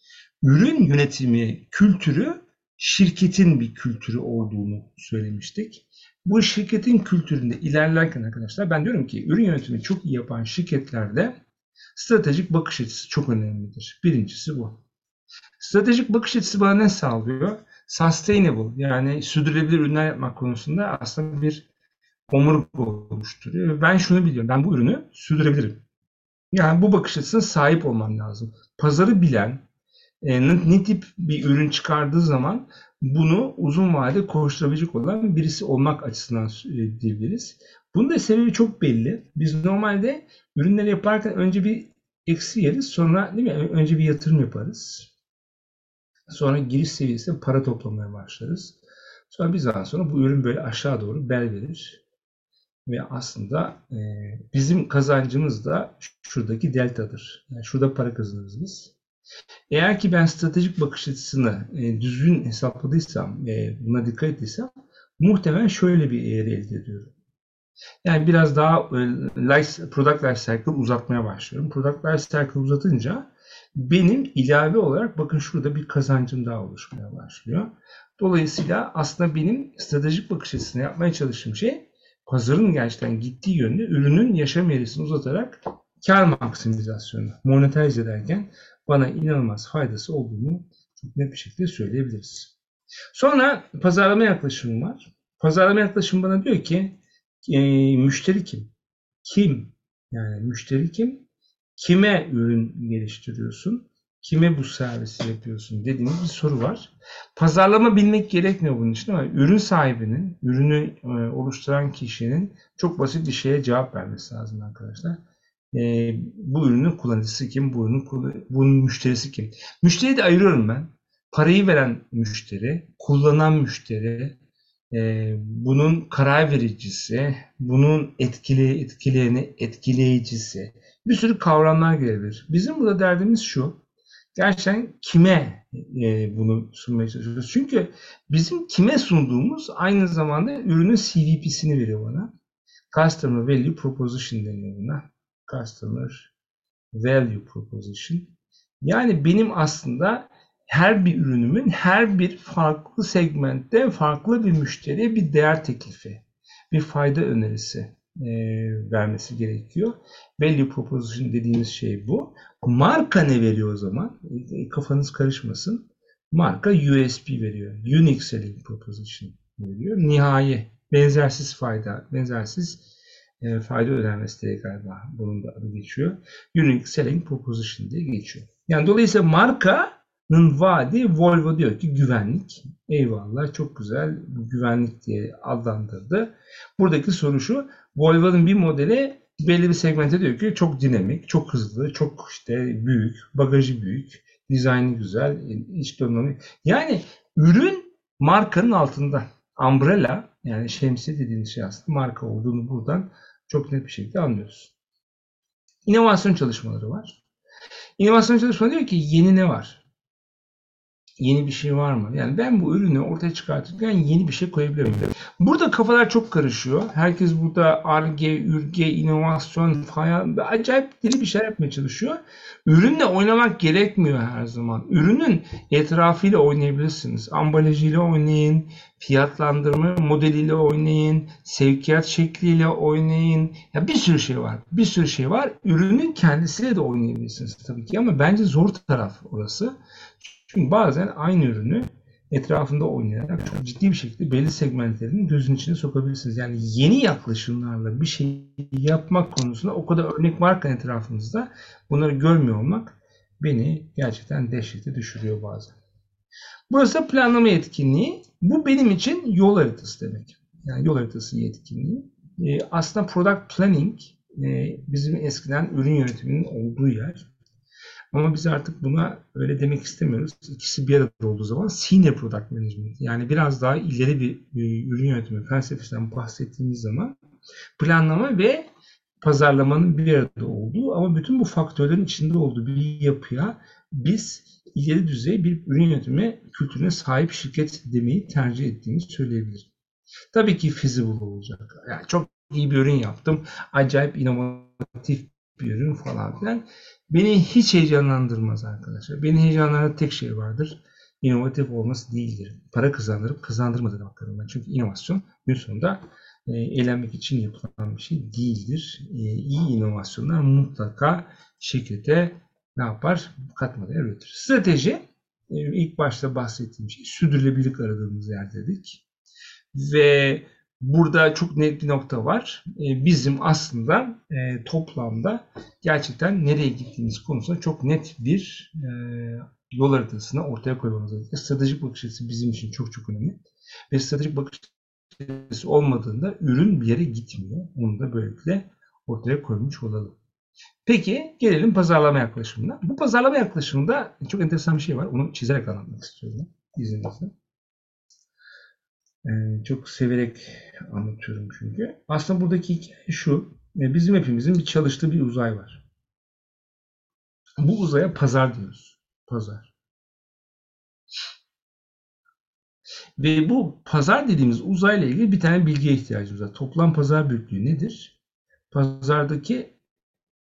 Ürün yönetimi kültürü şirketin bir kültürü olduğunu söylemiştik. Bu şirketin kültüründe ilerlerken arkadaşlar ben diyorum ki ürün yönetimi çok iyi yapan şirketlerde Stratejik bakış açısı çok önemlidir. Birincisi bu. Stratejik bakış açısı bana ne sağlıyor? Sustainable yani sürdürülebilir ürünler yapmak konusunda aslında bir omurga oluşturuyor. Ben şunu biliyorum. Ben bu ürünü sürdürebilirim. Yani bu bakış açısına sahip olmam lazım. Pazarı bilen, e, ne, tip bir ürün çıkardığı zaman bunu uzun vade koşturabilecek olan birisi olmak açısından e, diyebiliriz. Bunun da sebebi çok belli. Biz normalde ürünleri yaparken önce bir eksi yeriz, sonra değil mi? Önce bir yatırım yaparız. Sonra giriş seviyesinde para toplamaya başlarız. Sonra bir zaman sonra bu ürün böyle aşağı doğru bel verir. Ve aslında e, bizim kazancımız da şuradaki deltadır. Yani şurada para kazanırız biz. Eğer ki ben stratejik bakış açısını e, düzgün hesapladıysam ve buna dikkat ettiysem muhtemelen şöyle bir eğri elde ediyorum. Yani biraz daha e, life, product life cycle uzatmaya başlıyorum. Product life cycle uzatınca benim ilave olarak bakın şurada bir kazancım daha oluşmaya başlıyor. Dolayısıyla aslında benim stratejik bakış açısını yapmaya çalıştığım şey pazarın gerçekten gittiği yönde ürünün yaşam eğrisini uzatarak kar maksimizasyonu monetize ederken bana inanılmaz faydası olduğunu çok net bir şekilde söyleyebiliriz. Sonra pazarlama yaklaşımı var. Pazarlama yaklaşımı bana diyor ki e, müşteri kim? Kim? Yani müşteri kim? Kime ürün geliştiriyorsun? Kime bu servisi yapıyorsun dediğimiz bir soru var. Pazarlama bilmek gerekmiyor bunun için ama ürün sahibinin, ürünü e, oluşturan kişinin çok basit bir şeye cevap vermesi lazım arkadaşlar. E, bu ürünün kullanıcısı kim? Bu ürünün, bunun müşterisi kim? Müşteriyi de ayırıyorum ben. Parayı veren müşteri, kullanan müşteri, e, bunun karar vericisi, bunun etkili, etkileyeni, etkileyicisi. Bir sürü kavramlar gelebilir. Bizim burada derdimiz şu. Gerçekten kime e, bunu sunmaya çalışıyoruz? Çünkü bizim kime sunduğumuz aynı zamanda ürünün CVP'sini veriyor bana. Customer Value Proposition deniyor buna. Customer Value Proposition. Yani benim aslında her bir ürünümün her bir farklı segmentte farklı bir müşteriye bir değer teklifi, bir fayda önerisi e, vermesi gerekiyor. Value Proposition dediğimiz şey bu. Marka ne veriyor o zaman? E, kafanız karışmasın. Marka USP veriyor. Unique Selling Proposition veriyor. Nihai, benzersiz fayda, benzersiz e, fayda ödenmesi diye galiba bunun da adı geçiyor. Unique Selling Proposition diye geçiyor. Yani dolayısıyla markanın vaadi Volvo diyor ki güvenlik. Eyvallah çok güzel bu güvenlik diye adlandırdı. Buradaki soru şu. Volvo'nun bir modeli belli bir segmente diyor ki çok dinamik, çok hızlı, çok işte büyük, bagajı büyük, dizaynı güzel, iç donanımı. Yani ürün markanın altında. Umbrella yani şemsiye dediğimiz şey aslında marka olduğunu buradan çok net bir şekilde anlıyoruz. İnovasyon çalışmaları var. İnovasyon çalışmaları diyor ki yeni ne var? Yeni bir şey var mı? Yani ben bu ürünü ortaya çıkartırken yeni bir şey koyabilirim. Burada kafalar çok karışıyor. Herkes burada ARGE, ÜRGE, inovasyon falan acayip deli bir şey yapmaya çalışıyor. Ürünle oynamak gerekmiyor her zaman. Ürünün etrafıyla oynayabilirsiniz. Ambalajıyla oynayın, fiyatlandırma modeliyle oynayın, sevkiyat şekliyle oynayın. Ya bir sürü şey var. Bir sürü şey var. Ürünün kendisiyle de oynayabilirsiniz tabii ki ama bence zor taraf orası. Çünkü bazen aynı ürünü etrafında oynayarak çok ciddi bir şekilde belli segmentlerin gözün içine sokabilirsiniz. Yani yeni yaklaşımlarla bir şey yapmak konusunda o kadar örnek varken etrafımızda bunları görmüyor olmak beni gerçekten dehşete düşürüyor bazen. Burası planlama yetkinliği. Bu benim için yol haritası demek. Yani yol haritası yetkinliği. Ee, aslında product planning e, bizim eskiden ürün yönetiminin olduğu yer. Ama biz artık buna öyle demek istemiyoruz. İkisi bir arada olduğu zaman senior product management yani biraz daha ileri bir, bir ürün yönetimi felsefesinden bahsettiğimiz zaman planlama ve pazarlamanın bir arada olduğu ama bütün bu faktörlerin içinde olduğu bir yapıya biz ileri düzey bir ürün yönetimi kültürüne sahip şirket demeyi tercih ettiğimizi söyleyebilirim. Tabii ki feasible olacak. Yani çok iyi bir ürün yaptım. Acayip inovatif bir ürün falan filan. Beni hiç heyecanlandırmaz arkadaşlar. Beni heyecanlandıran tek şey vardır. İnovatif olması değildir. Para kazandırıp kazandırmadığına bakarım ben. Çünkü inovasyon gün sonunda e, eğlenmek için yapılan bir şey değildir. E, iyi inovasyonlar mutlaka şirkete ne yapar? Katma değer üretir. Strateji e, ilk başta bahsettiğim şey sürdürülebilirlik aradığımız yer dedik. Ve burada çok net bir nokta var. E, bizim aslında e, toplamda gerçekten nereye gittiğimiz konusunda çok net bir e, yol haritasını ortaya koymamız gerekiyor. Stratejik bakış açısı bizim için çok çok önemli. Ve stratejik bakış açısı olmadığında ürün bir yere gitmiyor. Onu da böylelikle ortaya koymuş olalım. Peki gelelim pazarlama yaklaşımına. Bu pazarlama yaklaşımında çok enteresan bir şey var. Onu çizerek anlatmak istiyorum. İzninizle. Ee, çok severek anlatıyorum çünkü. Aslında buradaki hikaye şu. Bizim hepimizin bir çalıştığı bir uzay var. Bu uzaya pazar diyoruz. Pazar. Ve bu pazar dediğimiz uzayla ilgili bir tane bilgiye ihtiyacımız var. Toplam pazar büyüklüğü nedir? Pazardaki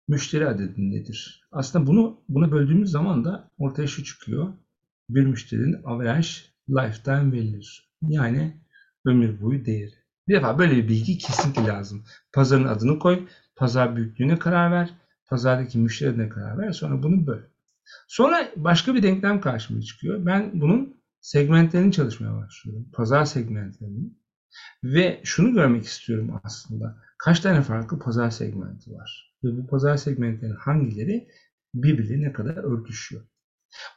müşteri adedi nedir? Aslında bunu buna böldüğümüz zaman da ortaya şu çıkıyor. Bir müşterinin average lifetime value'su. Yani ömür boyu değeri. Bir defa böyle bir bilgi kesinlikle lazım. Pazarın adını koy, pazar büyüklüğüne karar ver, pazardaki müşterine karar ver, sonra bunu böl. Sonra başka bir denklem karşıma çıkıyor. Ben bunun segmentlerini çalışmaya başlıyorum. Pazar segmentlerini. Ve şunu görmek istiyorum aslında. Kaç tane farklı pazar segmenti var? Ve bu pazar segmentlerinin hangileri birbirine kadar örtüşüyor?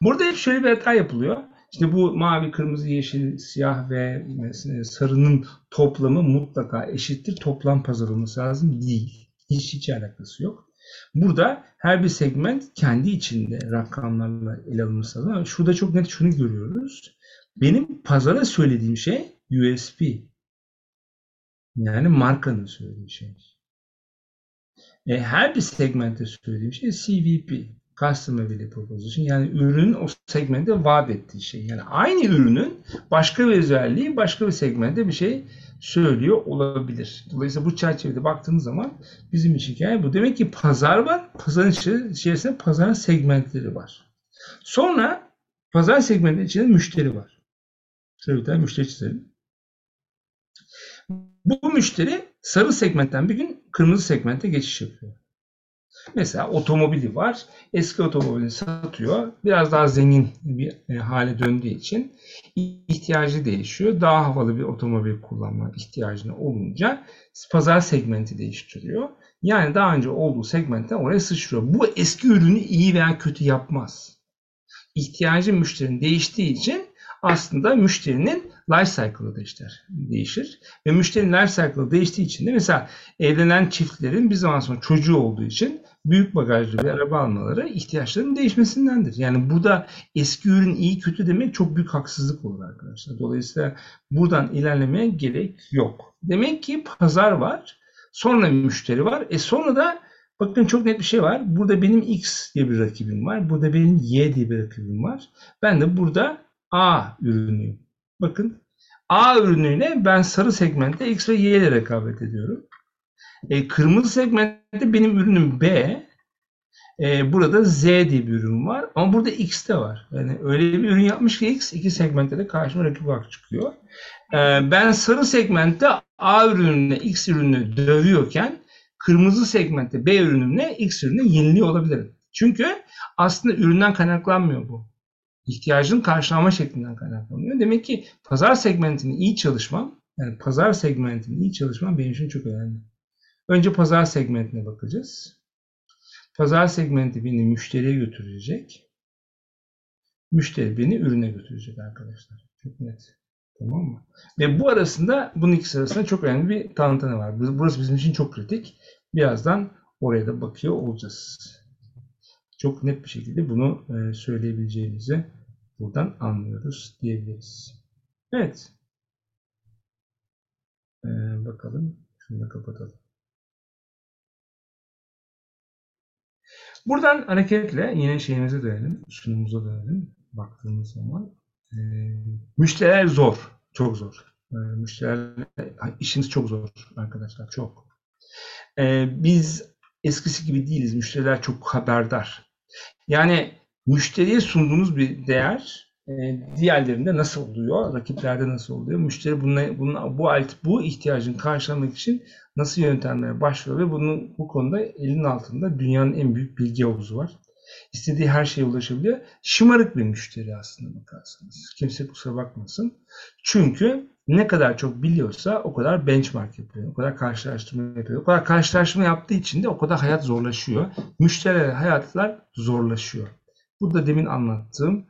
Burada hep şöyle bir hata yapılıyor. İşte bu mavi, kırmızı, yeşil, siyah ve sarının toplamı mutlaka eşittir. Toplam pazar olması lazım. Değil. Hiç hiç alakası yok. Burada her bir segment kendi içinde rakamlarla ele alınması lazım. Ama şurada çok net şunu görüyoruz. Benim pazara söylediğim şey USP. Yani markanın söylediği şey. E, her bir segmente söylediğim şey CVP. Customer Value Proposition. Yani ürünün o segmente vaat ettiği şey. Yani aynı ürünün başka bir özelliği başka bir segmente bir şey söylüyor olabilir. Dolayısıyla bu çerçevede baktığımız zaman bizim için hikaye bu. Demek ki pazar var. Pazarın içerisinde pazarın segmentleri var. Sonra pazar segmenti içinde müşteri var. Şöyle bir tane müşteri çizelim. Bu müşteri sarı segmentten bir gün kırmızı segmente geçiş yapıyor. Mesela otomobili var. Eski otomobilini satıyor. Biraz daha zengin bir e, hale döndüğü için ihtiyacı değişiyor. Daha havalı bir otomobil kullanma ihtiyacını olunca pazar segmenti değiştiriyor. Yani daha önce olduğu segmentten oraya sıçrıyor. Bu eski ürünü iyi veya kötü yapmaz. İhtiyacı müşterinin değiştiği için aslında müşterinin life cycle'ı değişir. değişir. Ve müşterinin life cycle'ı değiştiği için de mesela evlenen çiftlerin bir zaman sonra çocuğu olduğu için büyük bagajlı bir araba almaları ihtiyaçlarının değişmesindendir. Yani burada eski ürün iyi kötü demek çok büyük haksızlık olur arkadaşlar. Dolayısıyla buradan ilerlemeye gerek yok. Demek ki pazar var. Sonra müşteri var. E sonra da bakın çok net bir şey var. Burada benim X diye bir rakibim var. Burada benim Y diye bir rakibim var. Ben de burada A ürünüyüm. Bakın A ürünüyle ben sarı segmentte X ve Y ile rekabet ediyorum. E, kırmızı segmentte benim ürünüm B. E, burada Z diye bir ürün var. Ama burada X de var. Yani öyle bir ürün yapmış ki X iki segmentte de karşıma rakip olarak çıkıyor. E, ben sarı segmentte A ürününe X ürünü dövüyorken kırmızı segmentte B ürünümle X ürünü yeniliyor olabilirim. Çünkü aslında üründen kaynaklanmıyor bu. İhtiyacın karşılama şeklinden kaynaklanıyor. Demek ki pazar segmentini iyi çalışmam, yani pazar segmentini iyi çalışmam benim için çok önemli. Önce pazar segmentine bakacağız. Pazar segmenti beni müşteriye götürecek. Müşteri beni ürüne götürecek arkadaşlar. Çok net. Tamam mı? Ve bu arasında bunun ikisi arasında çok önemli bir tantana var. Burası bizim için çok kritik. Birazdan oraya da bakıyor olacağız. Çok net bir şekilde bunu e, söyleyebileceğimizi buradan anlıyoruz diyebiliriz. Evet. Ee, bakalım. Şunu da kapatalım. Buradan hareketle yine şeyimize dönelim, sunumumuza dönelim. Baktığımız zaman e, müşteriler zor, çok zor. E, müşteriler işiniz çok zor arkadaşlar, çok. E, biz eskisi gibi değiliz. Müşteriler çok haberdar. Yani müşteriye sunduğunuz bir değer diğerlerinde nasıl oluyor, rakiplerde nasıl oluyor, müşteri bununla, bunun, bu alt, bu ihtiyacın karşılamak için nasıl yöntemlere başvuruyor ve bunun bu konuda elin altında dünyanın en büyük bilgi havuzu var. İstediği her şeye ulaşabiliyor. Şımarık bir müşteri aslında bakarsanız. Kimse kusura bakmasın. Çünkü ne kadar çok biliyorsa o kadar benchmark yapıyor. O kadar karşılaştırma yapıyor. O kadar karşılaştırma yaptığı için de o kadar hayat zorlaşıyor. Müşteriler hayatlar zorlaşıyor. Bu da demin anlattığım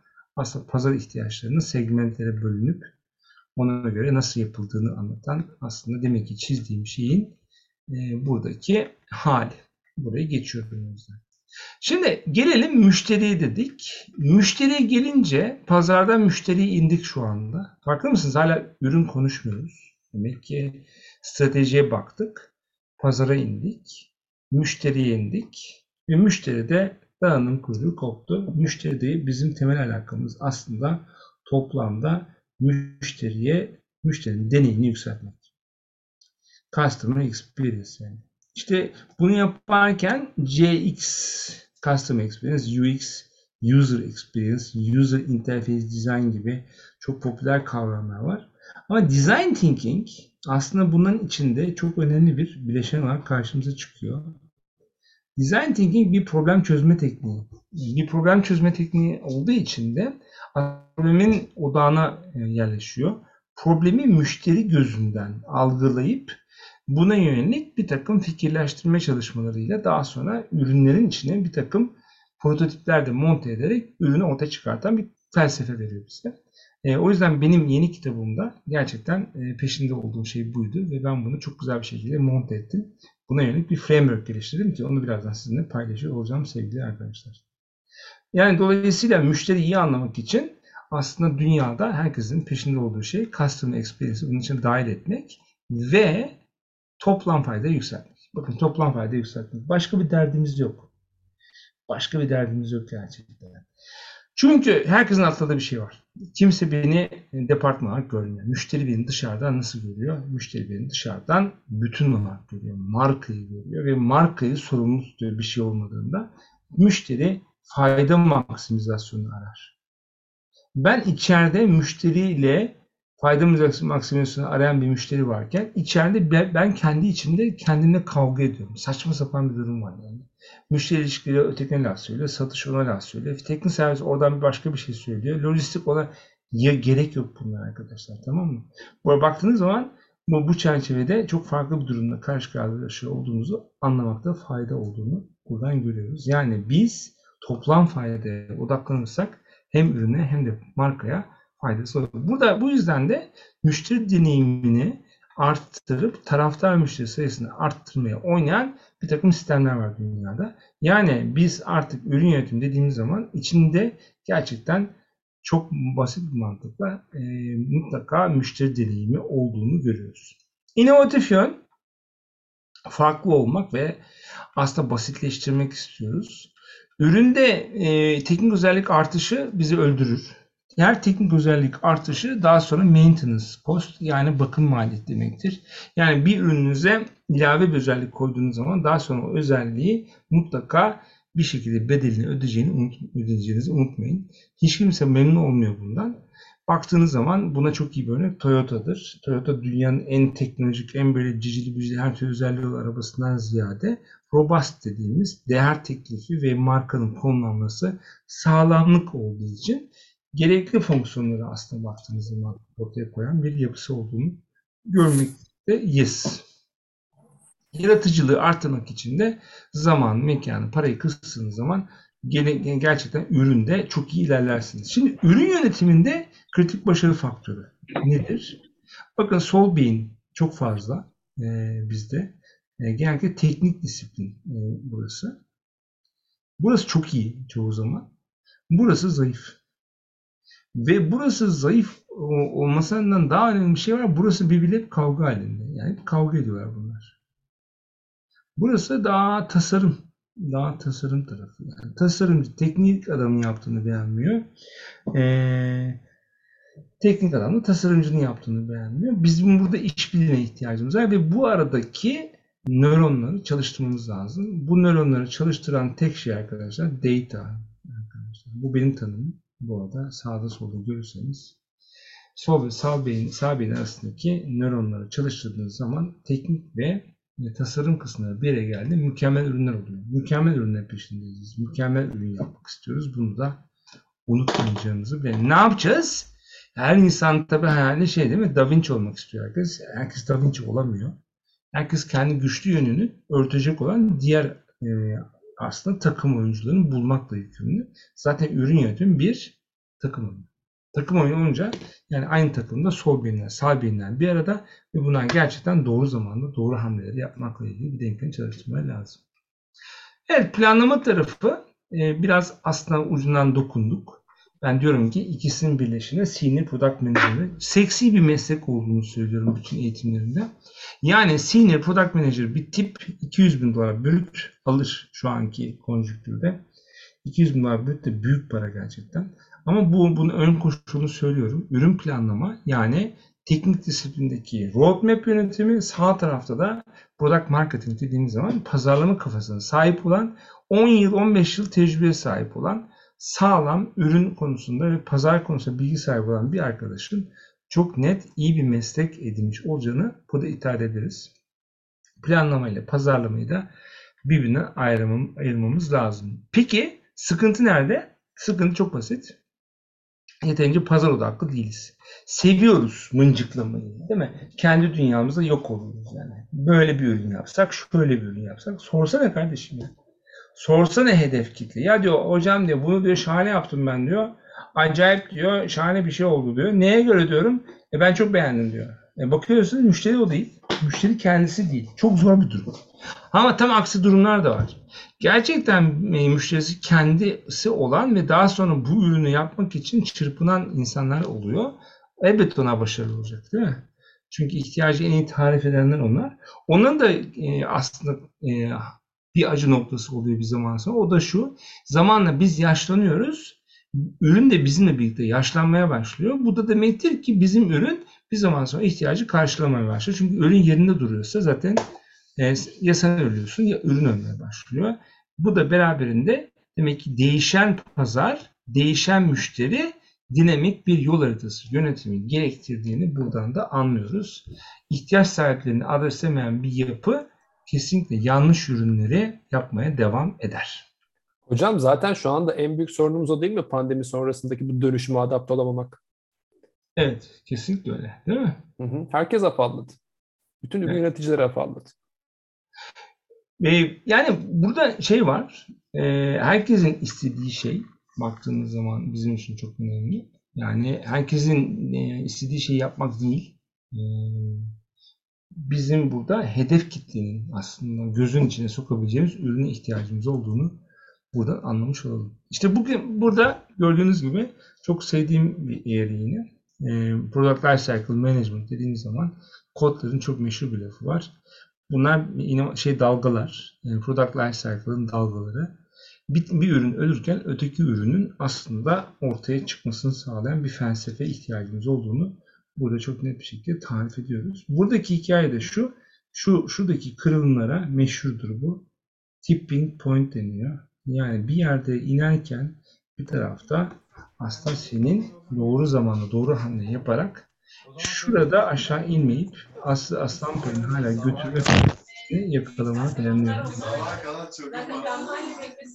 pazar ihtiyaçlarının segmentlere bölünüp ona göre nasıl yapıldığını anlatan aslında demek ki çizdiğim şeyin e, buradaki hali. Buraya geçiyorum o yüzden. Şimdi gelelim müşteriye dedik. Müşteriye gelince pazardan müşteriye indik şu anda. Farkında mısınız? Hala ürün konuşmuyoruz. Demek ki stratejiye baktık. Pazara indik. Müşteriye indik. Ve müşteri de dağının kuyruğu koptu. Müşteri bizim temel alakamız aslında toplamda müşteriye müşterinin deneyimini yükseltmek. Customer experience yani. İşte bunu yaparken CX, Customer Experience, UX, User Experience, User Interface Design gibi çok popüler kavramlar var. Ama Design Thinking aslında bunların içinde çok önemli bir bileşen olarak karşımıza çıkıyor. Design Thinking bir problem çözme tekniği. Bir problem çözme tekniği olduğu için de problemin odağına yerleşiyor. Problemi müşteri gözünden algılayıp Buna yönelik bir takım fikirleştirme çalışmalarıyla daha sonra ürünlerin içine bir takım prototipler de monte ederek ürünü ortaya çıkartan bir felsefe veriyor bize. E, o yüzden benim yeni kitabımda gerçekten e, peşinde olduğum şey buydu ve ben bunu çok güzel bir şekilde monte ettim. Buna yönelik bir framework geliştirdim ki onu birazdan sizinle paylaşıyor olacağım sevgili arkadaşlar. Yani dolayısıyla müşteriyi iyi anlamak için aslında dünyada herkesin peşinde olduğu şey customer experience'i bunun için dahil etmek ve toplam fayda yükseltmek. Bakın toplam fayda yükseltmek. Başka bir derdimiz yok. Başka bir derdimiz yok gerçekten. Çünkü herkesin aklında bir şey var. Kimse beni departman olarak görmüyor. Müşteri beni dışarıdan nasıl görüyor? Müşteri beni dışarıdan bütün olarak görüyor. Markayı görüyor ve markayı sorumlu tutuyor bir şey olmadığında. Müşteri fayda maksimizasyonu arar. Ben içeride müşteriyle fayda maksimizasyonu arayan bir müşteri varken içeride ben kendi içimde kendimle kavga ediyorum. Saçma sapan bir durum var yani. Müşteri ilişkileri ötekine laf söylüyor, satış ona laf söylüyor, teknik servis oradan bir başka bir şey söylüyor, lojistik ona ya gerek yok bunlar arkadaşlar tamam mı? Bu baktığınız zaman bu, bu çerçevede çok farklı bir durumda karşı karşıya olduğumuzu anlamakta fayda olduğunu buradan görüyoruz. Yani biz toplam faydaya odaklanırsak hem ürüne hem de markaya faydası olur. Burada bu yüzden de müşteri deneyimini arttırıp taraftar müşteri sayısını arttırmaya oynayan bir takım sistemler var dünyada. Yani biz artık ürün yönetimi dediğimiz zaman içinde gerçekten çok basit bir mantıkla e, mutlaka müşteri deneyimi olduğunu görüyoruz. İnovatif yön farklı olmak ve aslında basitleştirmek istiyoruz. Üründe e, teknik özellik artışı bizi öldürür. Her teknik özellik artışı daha sonra maintenance cost yani bakım maliyeti demektir. Yani bir ürününüze ilave bir özellik koyduğunuz zaman daha sonra o özelliği mutlaka bir şekilde bedelini ödeyeceğini unut, ödeyeceğinizi unutmayın. Hiç kimse memnun olmuyor bundan. Baktığınız zaman buna çok iyi bir örnek Toyota'dır. Toyota dünyanın en teknolojik, en böyle cicili bücili her türlü özelliği olan arabasından ziyade robust dediğimiz değer teklifi ve markanın konumlanması sağlamlık olduğu için gerekli fonksiyonları aslında baktığınız zaman ortaya koyan bir yapısı olduğunu görmekteyiz. Yaratıcılığı artırmak için de zaman, mekanı, parayı kıstığınız zaman gerçekten üründe çok iyi ilerlersiniz. Şimdi ürün yönetiminde kritik başarı faktörü nedir? Bakın sol beyin çok fazla e, bizde. E, genellikle teknik disiplin e, burası. Burası çok iyi çoğu zaman. Burası zayıf. Ve burası zayıf olmasından daha önemli bir şey var. Burası birbiriyle kavga halinde. Yani kavga ediyorlar bunlar. Burası daha tasarım. Daha tasarım tarafı. Yani tasarımcı, teknik adamın yaptığını beğenmiyor. Ee, teknik adam da tasarımcının yaptığını beğenmiyor. Bizim burada işbirliğine ihtiyacımız var ve bu aradaki nöronları çalıştırmamız lazım. Bu nöronları çalıştıran tek şey arkadaşlar data. Arkadaşlar. Bu benim tanımım. Bu arada sağda solda görürseniz sol ve sağ beyin, sağ beyin arasındaki nöronları çalıştırdığınız zaman teknik ve e, tasarım kısımları bir yere geldi. Mükemmel ürünler oluyor. Mükemmel ürünler peşindeyiz. Mükemmel ürün yapmak istiyoruz. Bunu da unutmayacağınızı ve ne yapacağız? Her insan tabii hayali şey değil mi? Da Vinci olmak istiyor herkes. Herkes Da Vinci olamıyor. Herkes kendi güçlü yönünü örtecek olan diğer e, aslında takım oyuncularını bulmakla yükümlü. Zaten ürün yönetimi bir takım oyunu. Takım oyunu olunca yani aynı takımda sol beyinler, sağ beyinler bir arada ve bunlar gerçekten doğru zamanda doğru hamleleri yapmakla ilgili bir denklem çalıştırmaya lazım. Evet planlama tarafı e, biraz aslında ucundan dokunduk. Ben diyorum ki ikisinin birleşimine Senior Product Manager'ı seksi bir meslek olduğunu söylüyorum bütün eğitimlerimde. Yani Senior Product Manager bir tip 200 bin dolar brüt alır şu anki konjüktürde. 200 bin dolar brüt de büyük para gerçekten. Ama bu bunun ön koşulunu söylüyorum. Ürün planlama yani teknik disiplindeki roadmap yönetimi sağ tarafta da product marketing dediğimiz zaman pazarlama kafasına sahip olan 10 yıl 15 yıl tecrübeye sahip olan sağlam ürün konusunda ve pazar konusunda bilgi sahibi olan bir arkadaşın çok net iyi bir meslek edinmiş olacağını burada ithal ederiz. Planlama ile pazarlamayı da birbirine ayırmam, ayırmamız lazım. Peki sıkıntı nerede? Sıkıntı çok basit. Yeterince pazar odaklı değiliz. Seviyoruz mıncıklamayı değil mi? Kendi dünyamızda yok oluyoruz yani. Böyle bir ürün yapsak, şöyle bir ürün yapsak. Sorsana kardeşim ya. Sorsana hedef kitle. Ya diyor hocam diyor bunu diyor şahane yaptım ben diyor. Acayip diyor şahane bir şey oldu diyor. Neye göre diyorum? E ben çok beğendim diyor. E bakıyorsunuz müşteri o değil. Müşteri kendisi değil. Çok zor bir durum. Ama tam aksi durumlar da var. Gerçekten e, müşterisi kendisi olan ve daha sonra bu ürünü yapmak için çırpınan insanlar oluyor. Elbette ona başarılı olacak değil mi? Çünkü ihtiyacı en iyi tarif edenler onlar. Onların da e, aslında e, bir acı noktası oluyor bir zaman sonra. O da şu. Zamanla biz yaşlanıyoruz. Ürün de bizimle birlikte yaşlanmaya başlıyor. Bu da demektir ki bizim ürün bir zaman sonra ihtiyacı karşılamaya başlıyor. Çünkü ürün yerinde duruyorsa zaten e, ya sen ölüyorsun ya ürün ölmeye başlıyor. Bu da beraberinde demek ki değişen pazar, değişen müşteri dinamik bir yol haritası yönetimi gerektirdiğini buradan da anlıyoruz. İhtiyaç sahiplerini adreslemeyen bir yapı kesinlikle yanlış ürünleri yapmaya devam eder. Hocam zaten şu anda en büyük sorunumuz o değil mi? Pandemi sonrasındaki bu dönüşüme adapte olamamak. Evet, kesinlikle öyle. Değil mi? Hı hı. Herkes afalladı. Bütün ürün Evet. yöneticileri afalladı. Ve yani burada şey var. e, herkesin istediği şey baktığınız zaman bizim için çok önemli. Yani herkesin e, istediği şeyi yapmak değil. E, bizim burada hedef kitlenin aslında gözün içine sokabileceğimiz ürüne ihtiyacımız olduğunu buradan anlamış olalım. İşte bugün burada gördüğünüz gibi çok sevdiğim bir eğri yine. E, Product Lifecycle Management dediğimiz zaman kodların çok meşhur bir lafı var. Bunlar yine şey dalgalar, yani product life cycle'ın dalgaları. Bir, bir ürün ölürken öteki ürünün aslında ortaya çıkmasını sağlayan bir felsefe ihtiyacımız olduğunu burada çok net bir şekilde tarif ediyoruz. Buradaki hikaye de şu, şu şuradaki kırılımlara meşhurdur bu. Tipping point deniyor. Yani bir yerde inerken bir tarafta aslında senin doğru zamanda doğru hamle yaparak şurada aşağı inmeyip aslı aslan payını hala fikrini yakalamanı planlıyorum.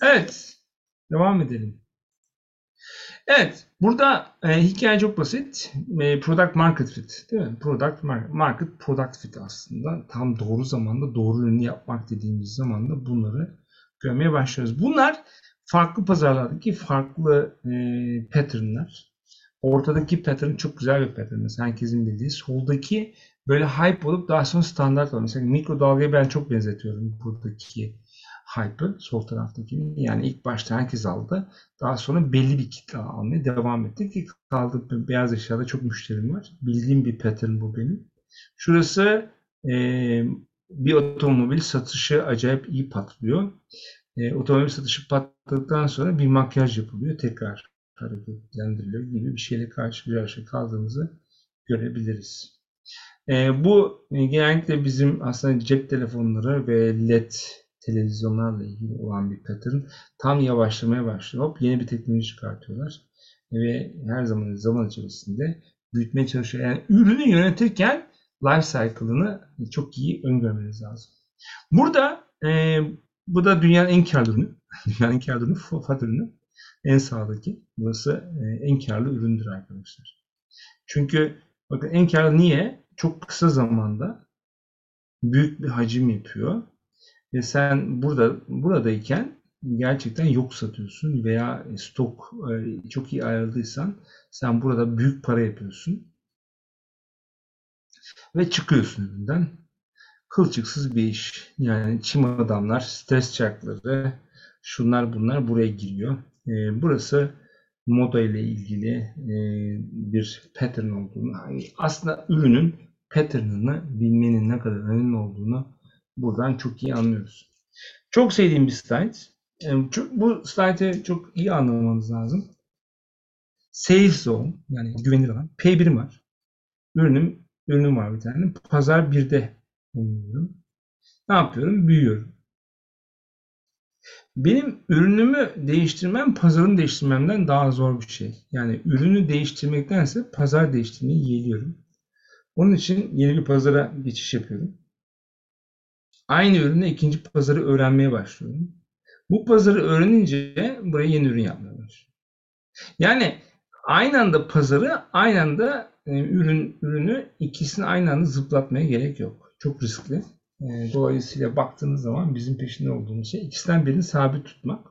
Evet. Devam edelim. Evet. Burada e, hikaye çok basit. E, product market fit. Değil mi? Product mar- market product fit aslında. Tam doğru zamanda doğru ürünü yapmak dediğimiz zaman da bunları görmeye başlıyoruz. Bunlar farklı pazarlardaki farklı e, patternlar. Ortadaki pattern çok güzel bir pattern. Mesela herkesin bildiği. Soldaki böyle hype olup daha sonra standart olan. Mesela mikrodalgaya ben çok benzetiyorum buradaki hype'ı sol taraftakini. Yani ilk başta herkes aldı. Daha sonra belli bir kitle almaya devam etti ki kaldı beyaz eşyada çok müşterim var. Bildiğim bir pattern bu benim. Şurası e, bir otomobil satışı acayip iyi patlıyor. E, otomobil satışı patladıktan sonra bir makyaj yapılıyor. Tekrar hareketlendiriliyor gibi bir şeyle karşı karşıya kaldığımızı görebiliriz. E, bu e, genellikle bizim aslında cep telefonları ve LED televizyonlarla ilgili olan bir pattern. Tam yavaşlamaya başlıyor. Hop yeni bir teknoloji çıkartıyorlar. ve her zaman zaman içerisinde büyütmeye çalışıyor. Yani ürünü yönetirken life cycle'ını çok iyi öngörmeniz lazım. Burada e, bu da dünyanın en karlı ürünü. dünyanın en karlı ürünü FAT ürünü. En sağdaki. Burası e, en karlı üründür arkadaşlar. Çünkü bakın en karlı niye? Çok kısa zamanda büyük bir hacim yapıyor. Ve sen burada buradayken gerçekten yok satıyorsun veya stok e, çok iyi ayarladıysan sen burada büyük para yapıyorsun ve çıkıyorsun üründen. Kılçıksız bir iş. Yani çim adamlar, stres çarkları, şunlar bunlar buraya giriyor. E, burası moda ile ilgili e, bir pattern olduğunu, aslında ürünün pattern'ını bilmenin ne kadar önemli olduğunu buradan çok iyi anlıyoruz. Çok sevdiğim bir slide. Bu slide'ı çok iyi anlamanız lazım. Safe zone yani güvenilir alan. P1'im var. Ürünüm, ürünüm var bir tane. Pazar 1'de bulunuyorum. Ne yapıyorum? Büyüyorum. Benim ürünümü değiştirmem pazarını değiştirmemden daha zor bir şey. Yani ürünü değiştirmektense pazar değiştirmeyi yeğliyorum. Onun için yeni bir pazara geçiş yapıyorum. Aynı ürünü ikinci pazarı öğrenmeye başlıyorum. Bu pazarı öğrenince buraya yeni ürün yapmaya başlıyorum. Yani aynı anda pazarı, aynı anda e, ürün ürünü ikisini aynı anda zıplatmaya gerek yok. Çok riskli. E, dolayısıyla baktığınız zaman bizim peşinde olduğumuz şey ikisinden birini sabit tutmak.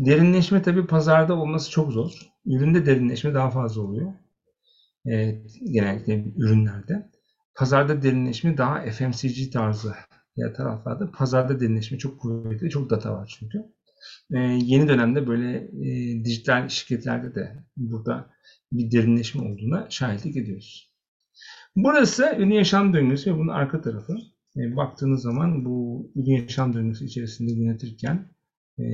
Derinleşme tabi pazarda olması çok zor. Üründe derinleşme daha fazla oluyor. E, genellikle ürünlerde. Pazarda derinleşme daha FMCG tarzı diğer taraflarda. Pazarda derinleşme çok kuvvetli, çok data var çünkü. E, yeni dönemde böyle e, dijital şirketlerde de burada bir derinleşme olduğuna şahitlik ediyoruz. Burası ürün yaşam döngüsü ve bunun arka tarafı. E, baktığınız zaman bu ürün yaşam döngüsü içerisinde yönetirken e,